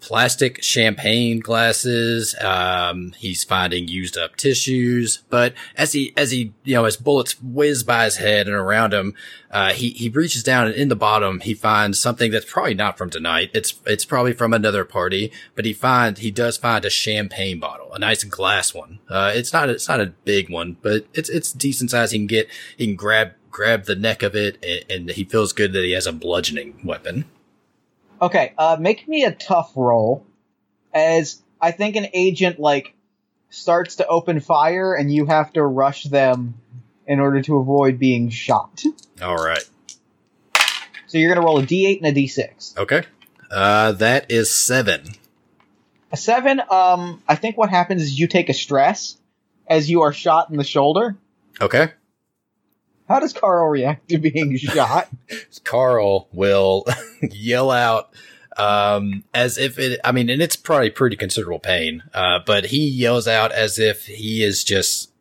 plastic champagne glasses. Um, he's finding used up tissues, but as he, as he, you know, as bullets whiz by his head and around him, uh, he, he reaches down and in the bottom, he finds something that's probably not from tonight. It's, it's probably from another party, but he finds, he does find a champagne bottle, a nice glass one. Uh, it's not, it's not a big one, but it's, it's decent size. He can get, he can grab, grab the neck of it and, and he feels good that he has a bludgeoning weapon. Okay, uh, make me a tough roll, as I think an agent like starts to open fire, and you have to rush them in order to avoid being shot. All right. So you're gonna roll a d8 and a d6. Okay. Uh, that is seven. A seven. Um, I think what happens is you take a stress as you are shot in the shoulder. Okay. How does Carl react to being shot? Carl will yell out um, as if it, I mean, and it's probably pretty considerable pain, uh, but he yells out as if he is just,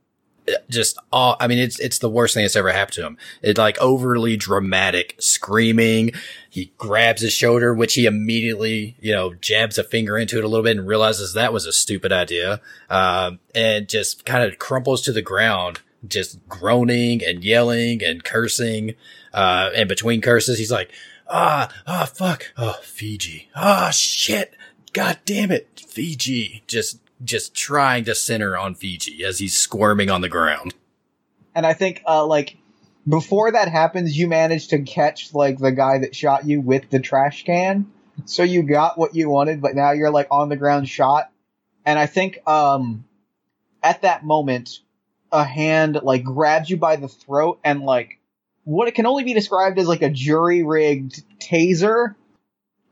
just all, I mean, it's, it's the worst thing that's ever happened to him. It's like overly dramatic screaming. He grabs his shoulder, which he immediately, you know, jabs a finger into it a little bit and realizes that was a stupid idea. Um, and just kind of crumples to the ground just groaning and yelling and cursing. Uh, and between curses, he's like, ah, ah, fuck. Oh, Fiji. Ah, shit. God damn it. Fiji. Just, just trying to center on Fiji as he's squirming on the ground. And I think, uh, like, before that happens, you manage to catch, like, the guy that shot you with the trash can. So you got what you wanted, but now you're, like, on the ground shot. And I think, um, at that moment, a hand like grabs you by the throat and like what it can only be described as like a jury rigged taser.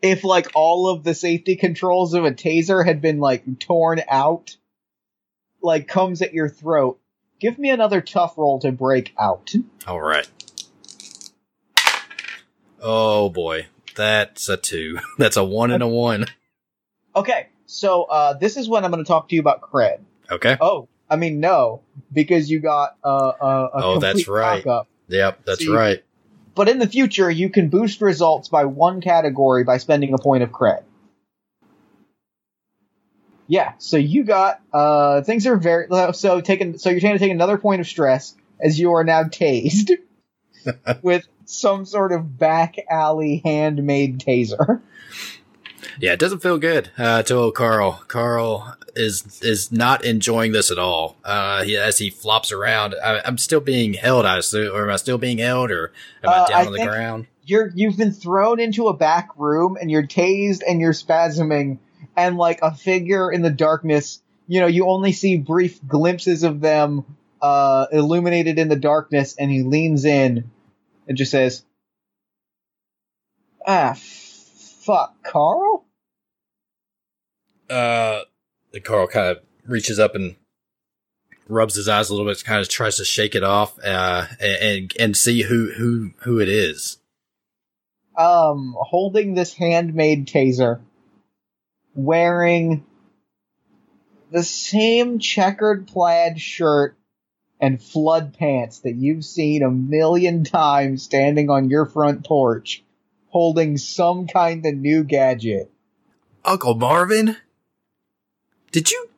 If like all of the safety controls of a taser had been like torn out like comes at your throat give me another tough roll to break out. All right. Oh boy. That's a two. That's a one and a one. Okay. So uh this is when i'm going to talk to you about cred. Okay. Oh I mean, no, because you got uh, a, a oh, that's right. Up. Yep, that's so right. But in the future, you can boost results by one category by spending a point of cred. Yeah, so you got uh things are very so taking so you're trying to take another point of stress as you are now tased with some sort of back alley handmade taser. Yeah, it doesn't feel good uh, to old Carl. Carl is is not enjoying this at all. Uh, he, as he flops around, I, am still being held. I assume, or am I still being held, or am I uh, down I on the ground? You're you've been thrown into a back room and you're tased and you're spasming, and like a figure in the darkness. You know, you only see brief glimpses of them uh, illuminated in the darkness, and he leans in and just says, "Ah, fuck, Carl." Uh, Carl kind of reaches up and rubs his eyes a little bit, kind of tries to shake it off, uh, and, and see who, who, who it is. Um, holding this handmade taser, wearing the same checkered plaid shirt and flood pants that you've seen a million times standing on your front porch, holding some kind of new gadget. Uncle Marvin? Did you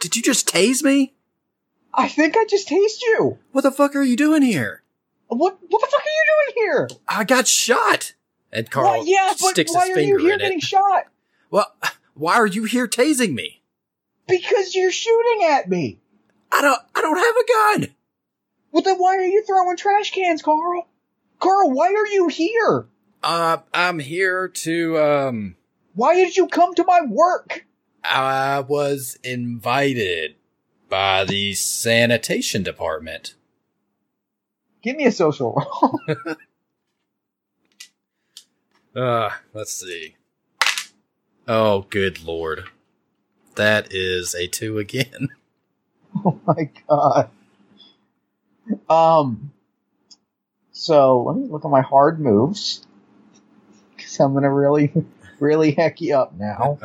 did you just tase me? I think I just tased you. What the fuck are you doing here? What what the fuck are you doing here? I got shot. And Carl sticks his finger in it. well, yeah, but why his are you here getting it. shot? Well, why are you here tasing me? Because you're shooting at me. I don't I don't have a gun. Well then why are you throwing trash cans, Carl? Carl, why are you here? Uh I'm here to um Why did you come to my work? I was invited by the sanitation department. Give me a social roll. uh, let's see. Oh, good lord. That is a two again. Oh my god. Um, so let me look at my hard moves. Cause I'm gonna really, really heck you up now.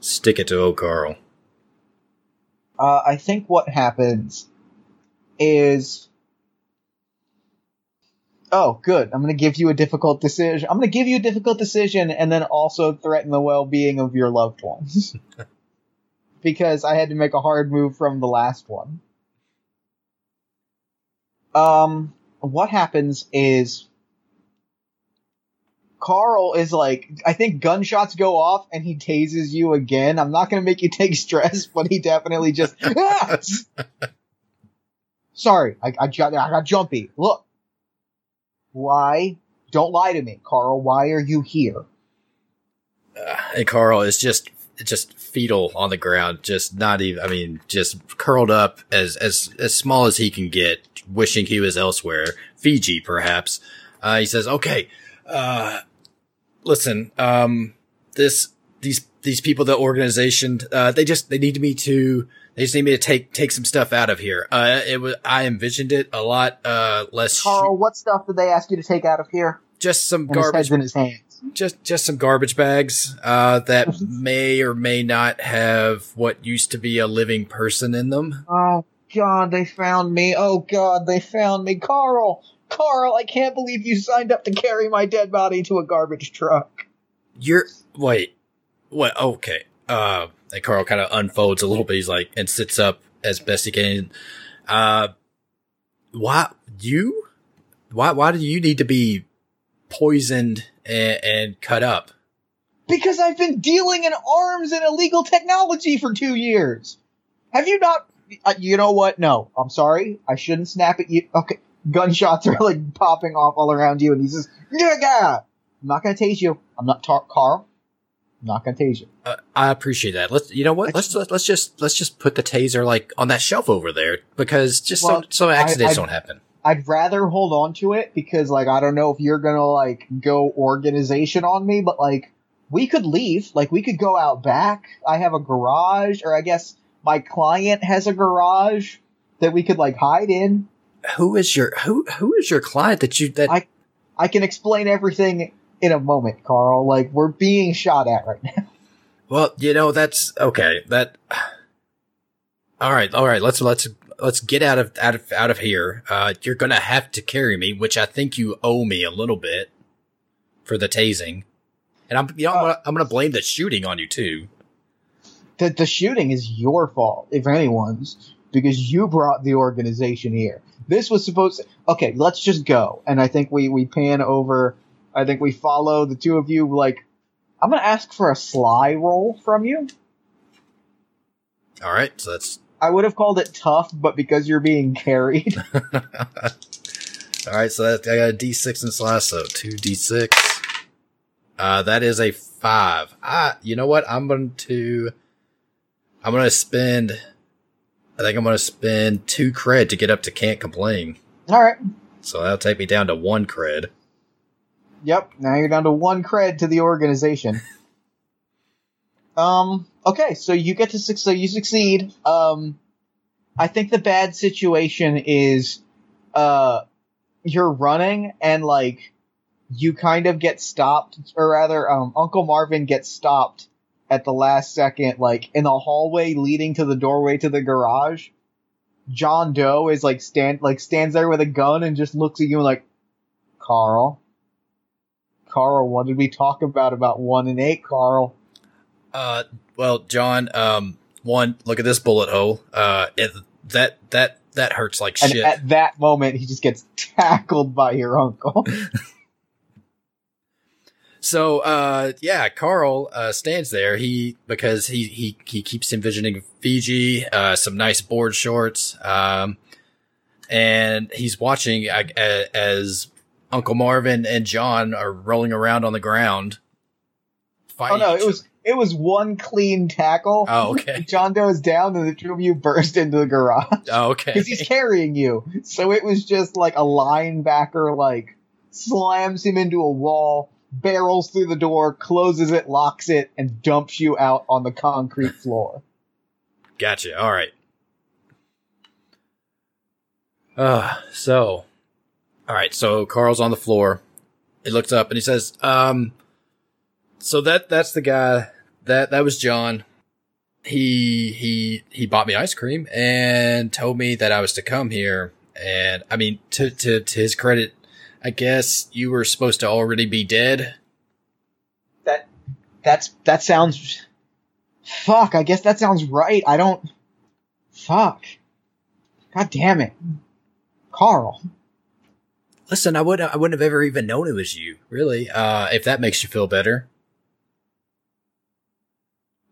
Stick it to old Carl. Uh, I think what happens is Oh, good. I'm going to give you a difficult decision. I'm going to give you a difficult decision and then also threaten the well-being of your loved ones. because I had to make a hard move from the last one. Um, what happens is Carl is like, I think gunshots go off and he tases you again. I'm not going to make you take stress, but he definitely just. Ah! Sorry, I, I, I got jumpy. Look. Why? Don't lie to me, Carl. Why are you here? Uh, and Carl is just just fetal on the ground, just not even. I mean, just curled up as as as small as he can get, wishing he was elsewhere, Fiji perhaps. Uh, he says, "Okay, uh, listen, um, this these these people, the organization, uh, they just they need me to." They just need me to take take some stuff out of here. Uh, it was I envisioned it a lot uh, less. Carl, what stuff did they ask you to take out of here? Just some And garbage in his hands. just just some garbage bags uh, that may or may not have what used to be a living person in them. Oh God, they found me. Oh God, they found me. Carl, Carl, I can't believe you signed up to carry my dead body to a garbage truck. You're wait, what? Okay, uh, and Carl kind of unfolds a little bit. He's like and sits up as best he can. Uh, why you? Why why do you need to be poisoned and, and cut up? Because I've been dealing in arms and illegal technology for two years. Have you not? Uh, you know what? No, I'm sorry. I shouldn't snap at you. Okay, gunshots are like popping off all around you, and he says, "Yeah, I'm not gonna tase you. I'm not tar- Carl. I'm not gonna tase you." Uh, I appreciate that. Let's, you know what? Let's let's let's just let's just put the taser like on that shelf over there because just Well, so so accidents I- don't happen. I'd rather hold on to it because like I don't know if you're gonna like go organization on me, but like we could leave. Like we could go out back. I have a garage, or I guess my client has a garage that we could like hide in. Who is your who who is your client that you that I- I can explain everything in a moment, Carl. Like we're being shot at right now. well you know that's okay that all right all right let's let's let's get out of out of out of here. Uh, you're gonna have to carry me, which I think you owe me a little bit for the tasing, and I'm you know I'm, Uh, gonna, I'm gonna blame the shooting on you too. The the shooting is your fault, if anyone's, because you brought the organization here. This was supposed to, okay, let's just go. And I think we, we pan over, I think we follow the two of you, like, I'm gonna ask for a sly roll from you. All right, so that's I would have called it tough, but because you're being carried, All right, so that, I got a D6 and slash, so two D6. Uh, that is a five. Ah, you know what? I'm going to, I'm going to spend, I think I'm going to spend two cred to get up to can't complain. alright. So that'll take me down to one cred. Yep, now you're down to one cred to the organization. um, okay, so you get to suc so you succeed. Um, I think the bad situation is, uh, you're running and like, you kind of get stopped, or rather, um, Uncle Marvin gets stopped at the last second, like, in the hallway leading to the doorway to the garage. John Doe is like stand, like stands there with a gun and just looks at you like, Carl. Carl, what did we talk about about one and eight, Carl? Uh, well, John, um, one, look at this bullet hole. Uh, it, that, that, that hurts like And shit. at that moment, he just gets tackled by your uncle. So, uh, yeah, Carl, uh, stands there. He, because he, he, he keeps envisioning Fiji, uh, some nice board shorts. Um, and he's watching uh, as Uncle Marvin and John are rolling around on the ground. oh no, it was it was one clean tackle. Oh, okay. John Doe is down, and the two of you burst into the garage Oh, okay. because he's carrying you. So it was just like a linebacker, like slams him into a wall, barrels through the door, closes it, locks it, and dumps you out on the concrete floor. Gotcha. All right. Uh, so, all right. So Carl's on the floor. He looks up and he says, um, so that, that's the guy that, that was John. he he he bought me ice cream and told me that I was to come here. And I mean, to to to his credit, I guess you were supposed to already be dead. That that's that sounds. Fuck. I guess that sounds right. I don't. Fuck. God damn it, Carl. Listen, I would I wouldn't have ever even known it was you, really. Uh, if that makes you feel better.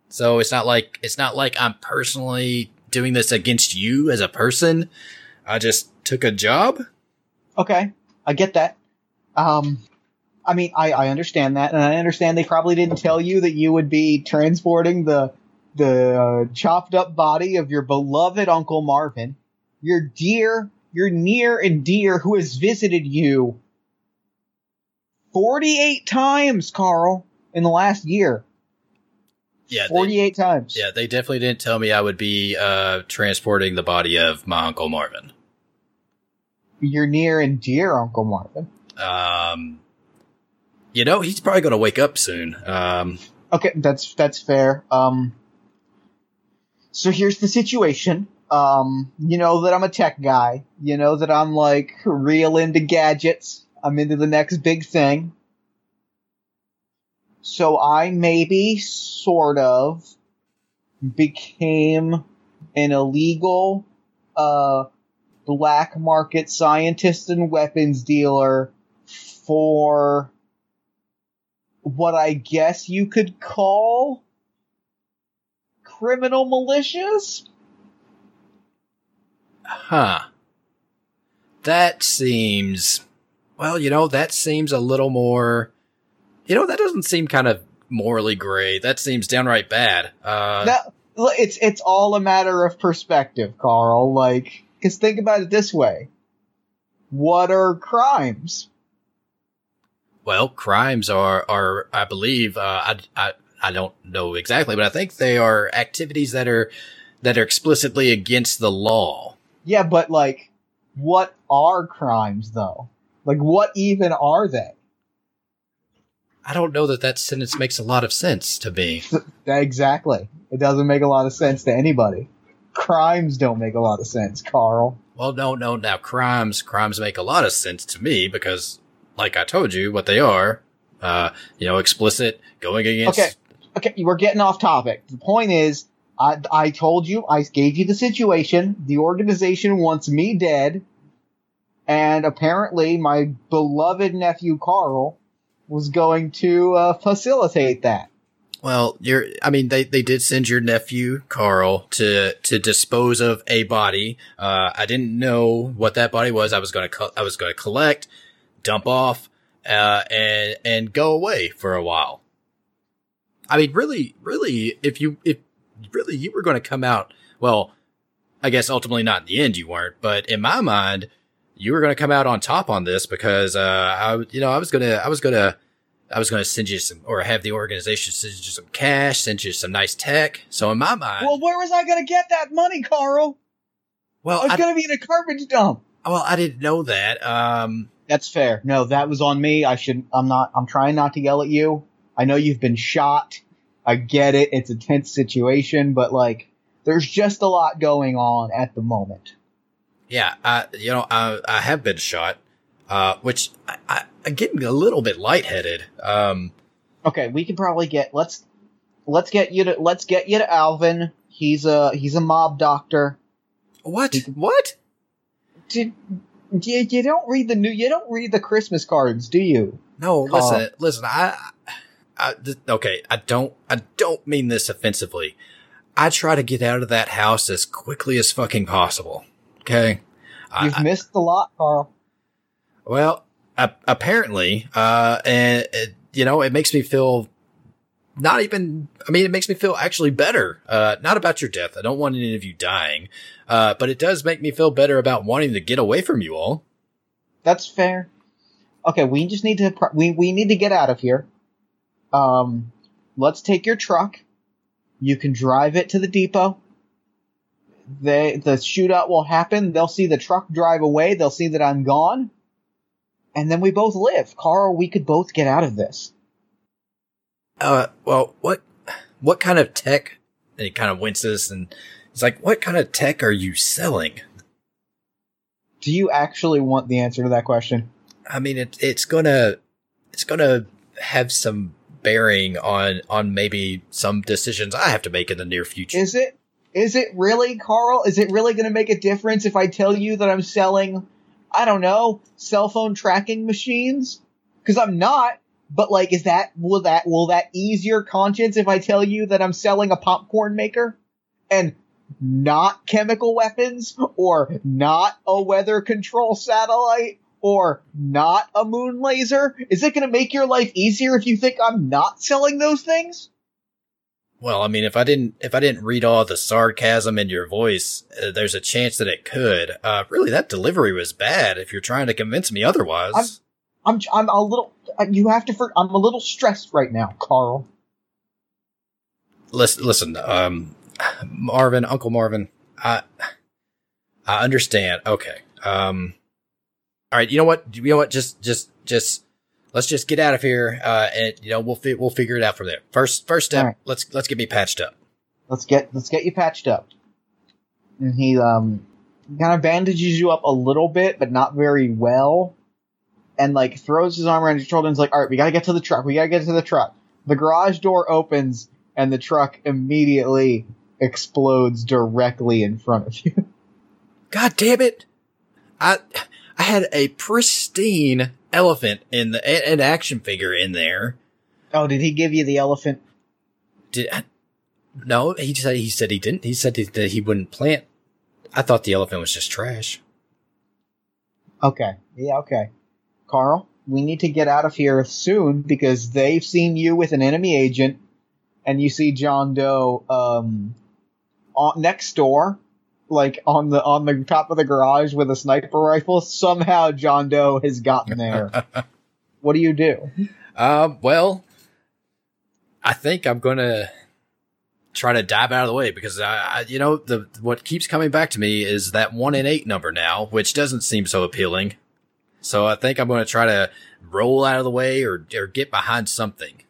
So it's not like it's not like I'm personally doing this against you as a person. I just took a job. Okay, I get that. Um, I mean, I, I understand that, and I understand they probably didn't tell you that you would be transporting the the uh, chopped up body of your beloved Uncle Marvin, your dear, your near and dear, who has visited you forty eight times, Carl, in the last year. Yeah, 48 times. yeah, they definitely didn't tell me I would be uh, transporting the body of my uncle Marvin. Your near and dear Uncle Marvin. Um, you know, he's probably going to wake up soon. Um, Okay, that's that's fair. Um, so here's the situation. Um, you know that I'm a tech guy. You know that I'm like real into gadgets. I'm into the next big thing. So I maybe sort of became an illegal uh black market scientist and weapons dealer for what I guess you could call criminal militias. huh. That seems, well, you know, that seems a little more, you know, that doesn't seem kind of morally gray. That seems downright bad. Uh, That it's it's all a matter of perspective, Carl. Like, because think about it this way: what are crimes? Well, crimes are, are, I believe, uh, I, I, I don't know exactly, but I think they are activities that are, that are explicitly against the law. Yeah, but like, what are crimes though? Like, what even are they? I don't know that that sentence makes a lot of sense to me. Exactly. It doesn't make a lot of sense to anybody. Crimes don't make a lot of sense, Carl. Well, no, no, now crimes, crimes make a lot of sense to me because, like I told you, what they are, uh, you know, explicit, going against. Okay. Okay, we're getting off topic. The point is, I, I told you, I gave you the situation. The organization wants me dead, and apparently my beloved nephew Carl was going to uh, facilitate that. Well, you're, I mean, they, they did send your nephew, Carl, to, to dispose of a body. Uh, I didn't know what that body was. I was going to, co- I was going to collect, dump off, uh, and, and go away for a while. I mean, really, really, if you, if really you were going to come out, well, I guess ultimately not in the end you weren't, but in my mind, you were going to come out on top on this because, uh, I, you know, I was going to, I was going to, I was going to send you some, or have the organization send you some cash, send you some nice tech. So in my mind, Well, where was I going to get that money, Carl? well, I was going to be in a garbage dump. well, I didn't know that. Um, That's fair. No, that was on me. I should. I'm not. I'm trying not to yell at you. I know you've been shot. I get it. It's a tense situation, but like, there's just a lot going on at the moment. yeah, I, you know, I, I have been shot, uh, which I, I, getting a little bit lightheaded. Um, Okay, we can probably get. Let's let's get you to let's get you to Alvin. He's a he's a mob doctor. what? What? Did you, you don't read the new you don't read the Christmas cards, do you? No, listen, listen, I, I, th- okay, I don't, I don't mean this offensively. I try to get out of that house as quickly as fucking possible. Okay. You've missed a lot, Carl. Well, apparently, uh, and it, you know, it makes me feel not even, I mean, it makes me feel actually better. Uh, not about your death. I don't want any of you dying. Uh, but it does make me feel better about wanting to get away from you all. That's fair. Okay, we just need to pr- we we need to get out of here. Um, let's take your truck. You can drive it to the depot. They the shootout will happen. They'll see the truck drive away. They'll see that I'm gone, and then we both live. Carl, we could both get out of this. Uh, well, what, what kind of tech and he kind of winces and he's like, "What kind of tech are you selling?" Do you actually want the answer to that question? I mean, it, it's gonna it's gonna have some bearing on on maybe some decisions I have to make in the near future. Is it? Is it really, Carl? Is it really going to make a difference if I tell you that I'm selling, I don't know, cell phone tracking machines? Because I'm not. But like, is that will that will that ease your conscience if I tell you that I'm selling a popcorn maker and not chemical weapons or not a weather control satellite or not a moon laser? Is it going to make your life easier if you think I'm not selling those things? Well, I mean, if I didn't if I didn't read all the sarcasm in your voice, uh, there's a chance that it could. Uh, really, that delivery was bad. If you're trying to convince me otherwise, I'm I'm a little. You have to. I'm a little stressed right now, Carl. listen, listen, um, Marvin, Uncle Marvin, I I understand. Okay, um, all right. You know what? You know what? Just just just let's just get out of here, uh, and you know we'll fi- we'll figure it out from there. First first step, right. let's let's get me patched up. Let's get let's get you patched up. And he um kind of bandages you up a little bit, but not very well. And like throws his arm around your shoulder and is like, "All right, we gotta get to the truck. We gotta get to the truck." The garage door opens, and the truck immediately explodes directly in front of you. God damn it! I I had a pristine elephant in the an action figure in there. Oh, did he give you the elephant? Did I, no? He said he said he didn't. He said that he wouldn't plant. I thought the elephant was just trash. Okay. Yeah, okay. Carl, we need to get out of here soon because they've seen you with an enemy agent and you see John Doe um on next door like on the on the top of the garage with a sniper rifle. Somehow John Doe has gotten there. what do you do? Um, well, I think I'm gonna try to dive out of the way because I, I, you know, the what keeps coming back to me is that one in eight number now, which doesn't seem so appealing. So I think I'm gonna try to roll out of the way or or get behind something.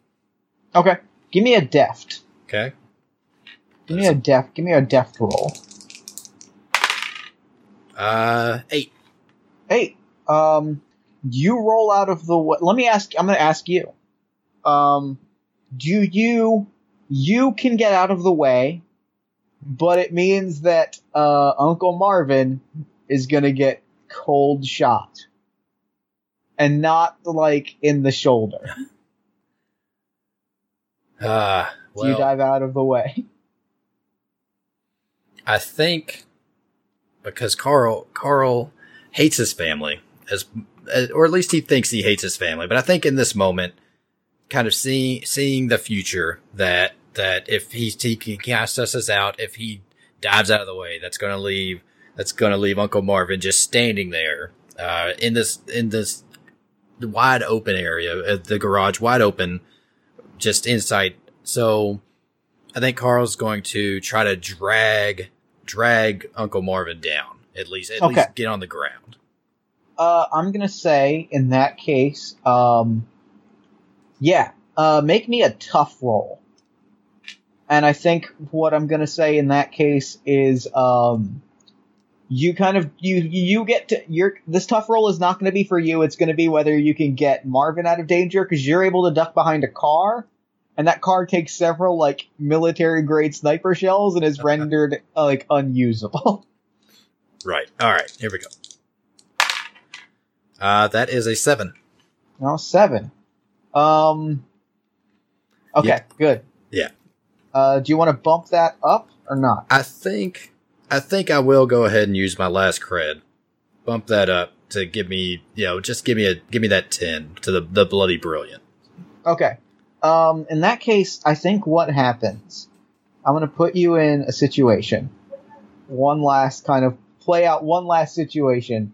Okay. Give me a deft. Okay. Give me a deft. Give me a deft roll. Uh, eight. Hey, um, you roll out of the way. Let me ask. I'm going to ask you. Um, do you you can get out of the way, but it means that uh, Uncle Marvin is going to get cold shot, and not like in the shoulder. Uh, Do you dive out of the way? I think because Carl Carl hates his family as or at least he thinks he hates his family. But I think in this moment, kind of seeing seeing the future that that if he he can us out, if he dives out of the way, that's going to leave that's going to leave Uncle Marvin just standing there uh, in this in this wide open area, uh, the garage wide open, just inside. So I think Carl's going to try to drag drag Uncle Marvin down. At least at Okay. least get on the ground. Uh, I'm gonna say in that case, um, yeah, uh, make me a tough roll. And I think what I'm gonna say in that case is, um, you kind of you you get to your this tough roll is not going to be for you. It's going to be whether you can get Marvin out of danger because you're able to duck behind a car, and that car takes several like military grade sniper shells and is rendered uh, like unusable. Right. All right. Here we go. Uh, that is a seven. No, seven. Um. Okay, Yeah. good. Yeah. Uh, do you want to bump that up or not? I think I think I will go ahead and use my last cred. Bump that up to give me, you know, just give me a give me that ten to the the bloody brilliant. Okay. Um, in that case, I think what happens, I'm going to put you in a situation. One last kind of play out one last situation.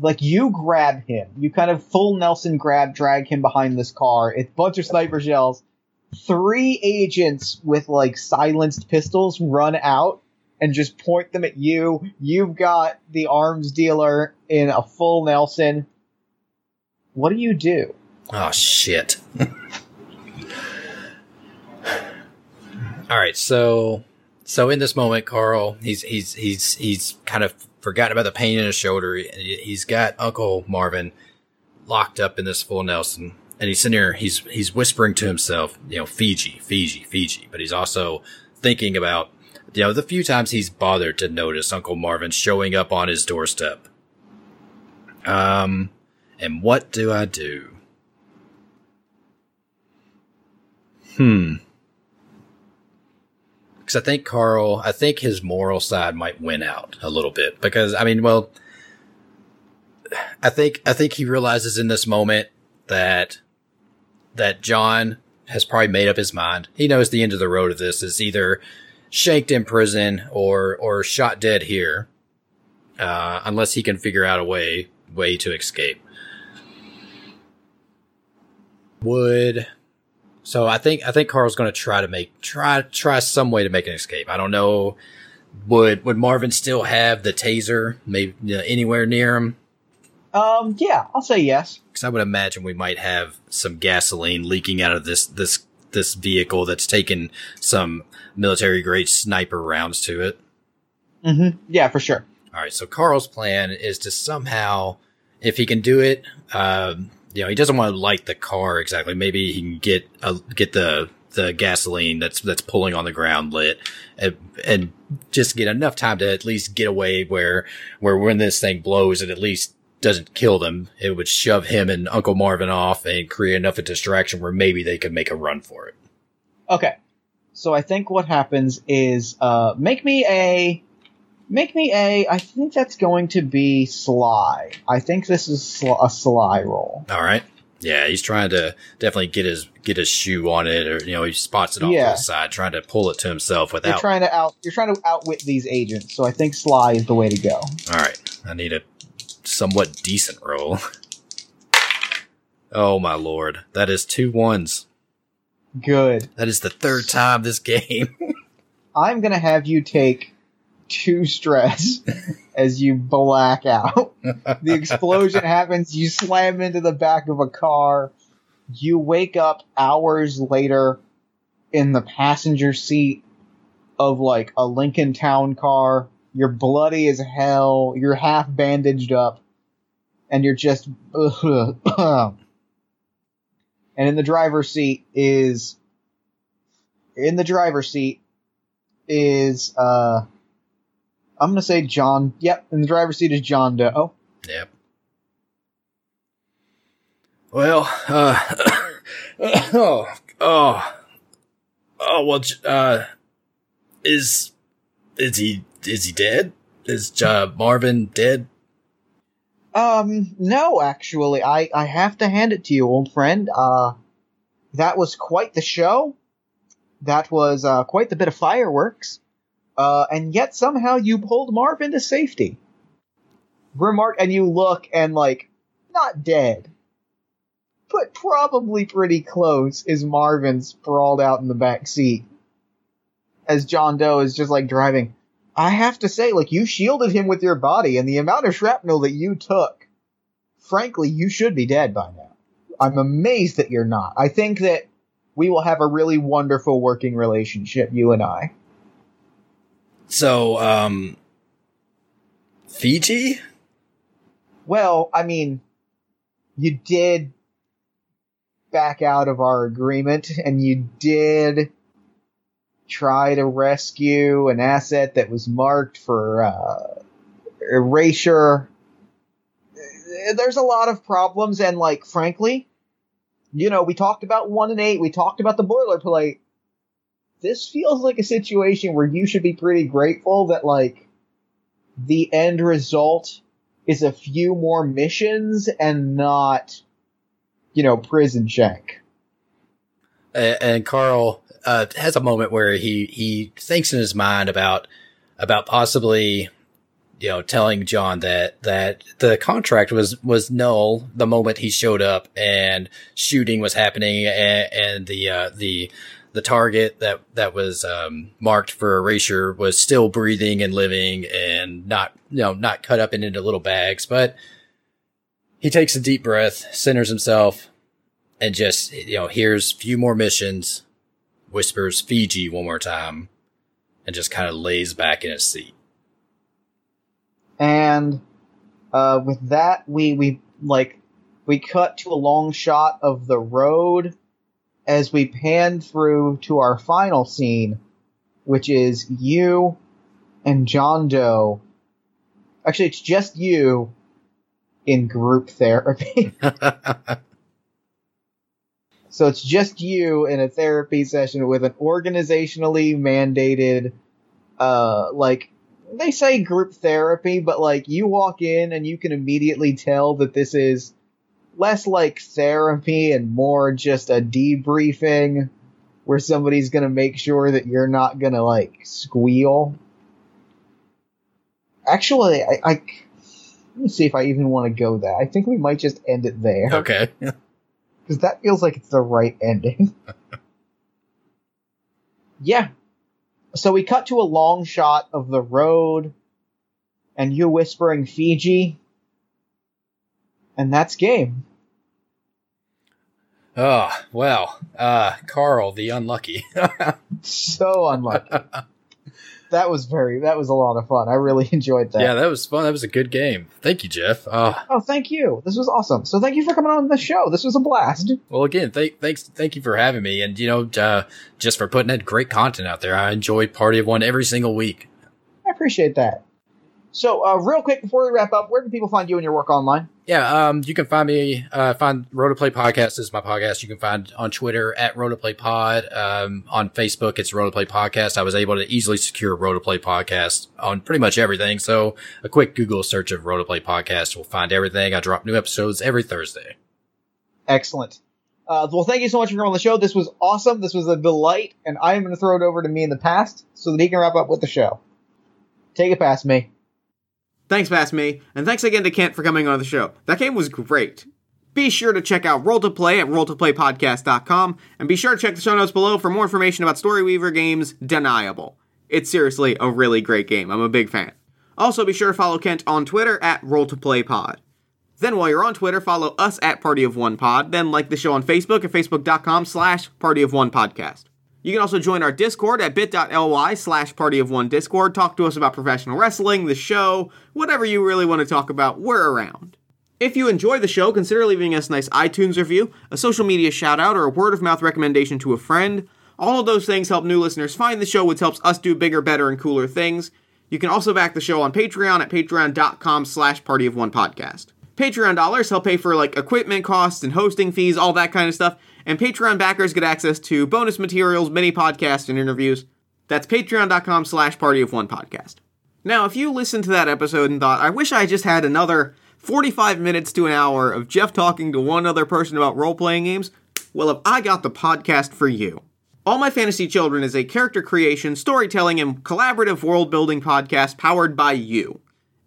Like you grab him, you kind of full Nelson grab, drag him behind this car. It's a bunch of sniper shells. Three agents with like silenced pistols run out and just point them at you. You've got the arms dealer in a full Nelson. What do you do? Oh shit. All right, so So in this moment, Carl, he's he's he's he's kind of forgotten about the pain in his shoulder. He's got Uncle Marvin locked up in this full Nelson, and he's sitting here. He's he's whispering to himself, you know, Fiji, Fiji, Fiji. But he's also thinking about, you know, the few times he's bothered to notice Uncle Marvin showing up on his doorstep. Um, and what do I do? Hmm. Because I think Carl, I think his moral side might win out a little bit. Because I mean, well, I think I think he realizes in this moment that that John has probably made up his mind. He knows the end of the road of this is either shanked in prison or or shot dead here, uh, unless he can figure out a way way to escape. Would so I think I think Carl's going to try to make try try some way to make an escape. I don't know. Would would Marvin still have the taser maybe you know, anywhere near him? Um, yeah, I'll say yes. Because I would imagine we might have some gasoline leaking out of this this this vehicle that's taken some military grade sniper rounds to it. Mm-hmm. Yeah, for sure. All right. So Carl's plan is to somehow, if he can do it, um, you know, he doesn't want to light the car exactly. Maybe he can get a, get the the gasoline that's that's pulling on the ground lit, and, and just get enough time to at least get away where where when this thing blows, it at least doesn't kill them, it would shove him and Uncle Marvin off and create enough of distraction where maybe they could make a run for it. Okay. So I think what happens is uh, make me a make me a I think that's going to be Sly. I think this is sl- a Sly roll. All right. Yeah, he's trying to definitely get his get his shoe on it, or you know, he spots it off Yeah. to the side, trying to pull it to himself without. You're trying to out you're trying to outwit these agents, so I think Sly is the way to go. All right, I need a somewhat decent roll. Oh my lord, that is two ones. Good. That is the third time this game. I'm gonna have you take two stress as you black out. the explosion happens, you slam into the back of a car, you wake up hours later in the passenger seat of like a Lincoln Town car. You're bloody as hell, you're half bandaged up, and you're just and in the driver's seat is in the driver's seat is uh I'm gonna say John. Yep, in the driver's seat is John Doe. Yep. Well, uh, oh, oh, oh, well, uh, is, is he, is he dead? Is, uh, Marvin dead? Um, no, actually, I I have to hand it to you, old friend. Uh, that was quite the show. That was uh, quite the bit of fireworks. Uh, and yet somehow you pulled Marvin to safety. Remark, and you look and like, not dead, but probably pretty close. Is Marvin sprawled out in the back seat as John Doe is just like driving. I have to say, like, you shielded him with your body, and the amount of shrapnel that you took, frankly, you should be dead by now. I'm amazed that you're not. I think that we will have a really wonderful working relationship, you and I. So, um, Fiji? Well, I mean, you did back out of our agreement, and you did try to rescue an asset that was marked for uh, erasure. There's a lot of problems, and like, frankly, you know, we talked about one and eight, we talked about the boilerplate. This feels like a situation where you should be pretty grateful that, like, the end result is a few more missions and not, you know, prison shank. and, and Carl uh, has a moment where he he thinks in his mind about about possibly you know telling John that that the contract was was null the moment he showed up and shooting was happening and, and the uh, the the target that that was um, marked for erasure was still breathing and living and not you know not cut up into little bags but he takes a deep breath centers himself and just you know here's few more missions whispers fiji one more time and and just kind of lays back in his seat. And uh, with that, we we like we cut to a long shot of the road as we pan through to our final scene, which is you and John Doe. Actually, it's just you in group therapy. so it's just you in a therapy session with an organizationally mandated, uh, like they say group therapy, but like you walk in and you can immediately tell that this is less like therapy and more just a debriefing where somebody's gonna make sure that you're not gonna like squeal. Actually, I, I let me see if I even want to go there. I think we might just end it there. Okay. Because that feels like it's the right ending. yeah. So we cut to a long shot of the road and you whispering Fiji. And that's game. Oh, well, uh, Carl, the unlucky. so unlucky. that was very that was a lot of fun. I really enjoyed that. yeah, that was fun. That was a good game. Thank you, Jeff. Uh, Oh, thank you. This was awesome. So thank you for coming on the show. This was a blast. well, again, th- thanks, thank you for having me, and you know, uh, just for putting that great content out there. I enjoy Party of One every single week. I appreciate that. So, uh, real quick before we wrap up, where can people find you and your work online? Yeah, um, you can find me, uh, find Play Podcast is my podcast. You can find on Twitter at Roll to Play Pod. Um, on Facebook, it's Roll to Play Podcast. I was able to easily secure Roll to Play Podcast on pretty much everything. So a quick Google search of Roll to Play Podcast will find everything. I drop new episodes every Thursday. Excellent. Uh, well, thank you so much for coming on the show. This was awesome. This was a delight, and I am going to throw it over to me in the past so that he can wrap up with the show. Take it past me. Thanks, Past Me, and thanks again to Kent for coming on the show. That game was great. Be sure to check out Roll to Play at rolltoplaypodcast.com, and be sure to check the show notes below for more information about Storyweaver games Deniable. It's seriously a really great game. I'm a big fan. Also, be sure to follow Kent on Twitter at RollToPlayPod. Then while you're on Twitter, follow us at Party of One Pod, then like the show on Facebook at facebook.com slash Party of One Podcast. You can also join our Discord at bit.ly slash party of one Discord. Talk to us about professional wrestling, the show, whatever you really want to talk about, we're around. If you enjoy the show, consider leaving us a nice iTunes review, a social media shout out, or a word of mouth recommendation to a friend. All of those things help new listeners find the show, which helps us do bigger, better, and cooler things. You can also back the show on Patreon at patreon.com slash party of one podcast. Patreon dollars help pay for like equipment costs and hosting fees, all that kind of stuff. And Patreon backers get access to bonus materials, mini podcasts, and interviews. That's patreon.com slash party of one podcast. Now, if you listened to that episode and thought, I wish I just had another 45 minutes to an hour of Jeff talking to one other person about role playing games, well, have I got the podcast for you. All My Fantasy Children is a character creation, storytelling, and collaborative world building podcast powered by you.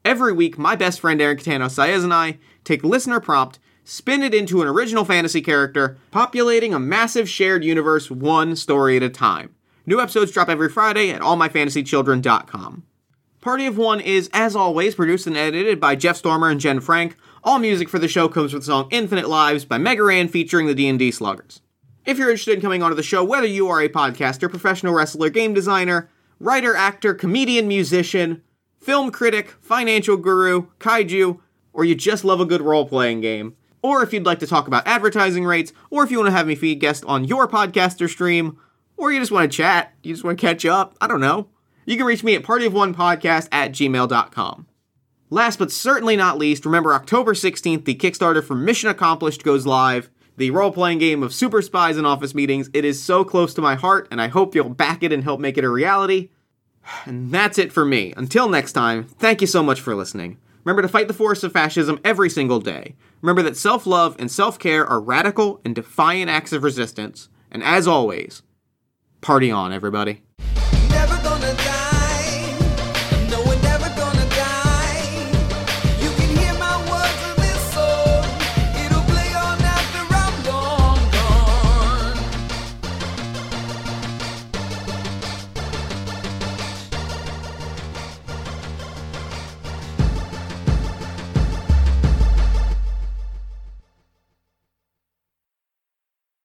Every week, my best friend Aaron Catano Saez and I take listener prompt, spin it into an original fantasy character, populating a massive shared universe one story at a time. New episodes drop every Friday at allmyfantasychildren.com. Party of One is, as always, produced and edited by Jeff Stormer and Jen Frank. All music for the show comes with the song Infinite Lives by Mega Ran featuring the D&D Sluggers. If you're interested in coming onto the show, whether you are a podcaster, professional wrestler, game designer, writer, actor, comedian, musician, film critic, financial guru, kaiju, or you just love a good role playing game, or if you'd like to talk about advertising rates, or if you want to have me feed guests on your podcaster stream, or you just want to chat, you just want to catch up, I don't know, you can reach me at partyofonepodcast at gmail.com. Last but certainly not least, remember October 16th, the Kickstarter for Mission Accomplished goes live. The role playing game of super spies and office meetings. It is so close to my heart, and I hope you'll back it and help make it a reality. And that's it for me. Until next time, thank you so much for listening. Remember to fight the force of fascism every single day. Remember that self love and self care are radical and defiant acts of resistance. And as always, party on, everybody.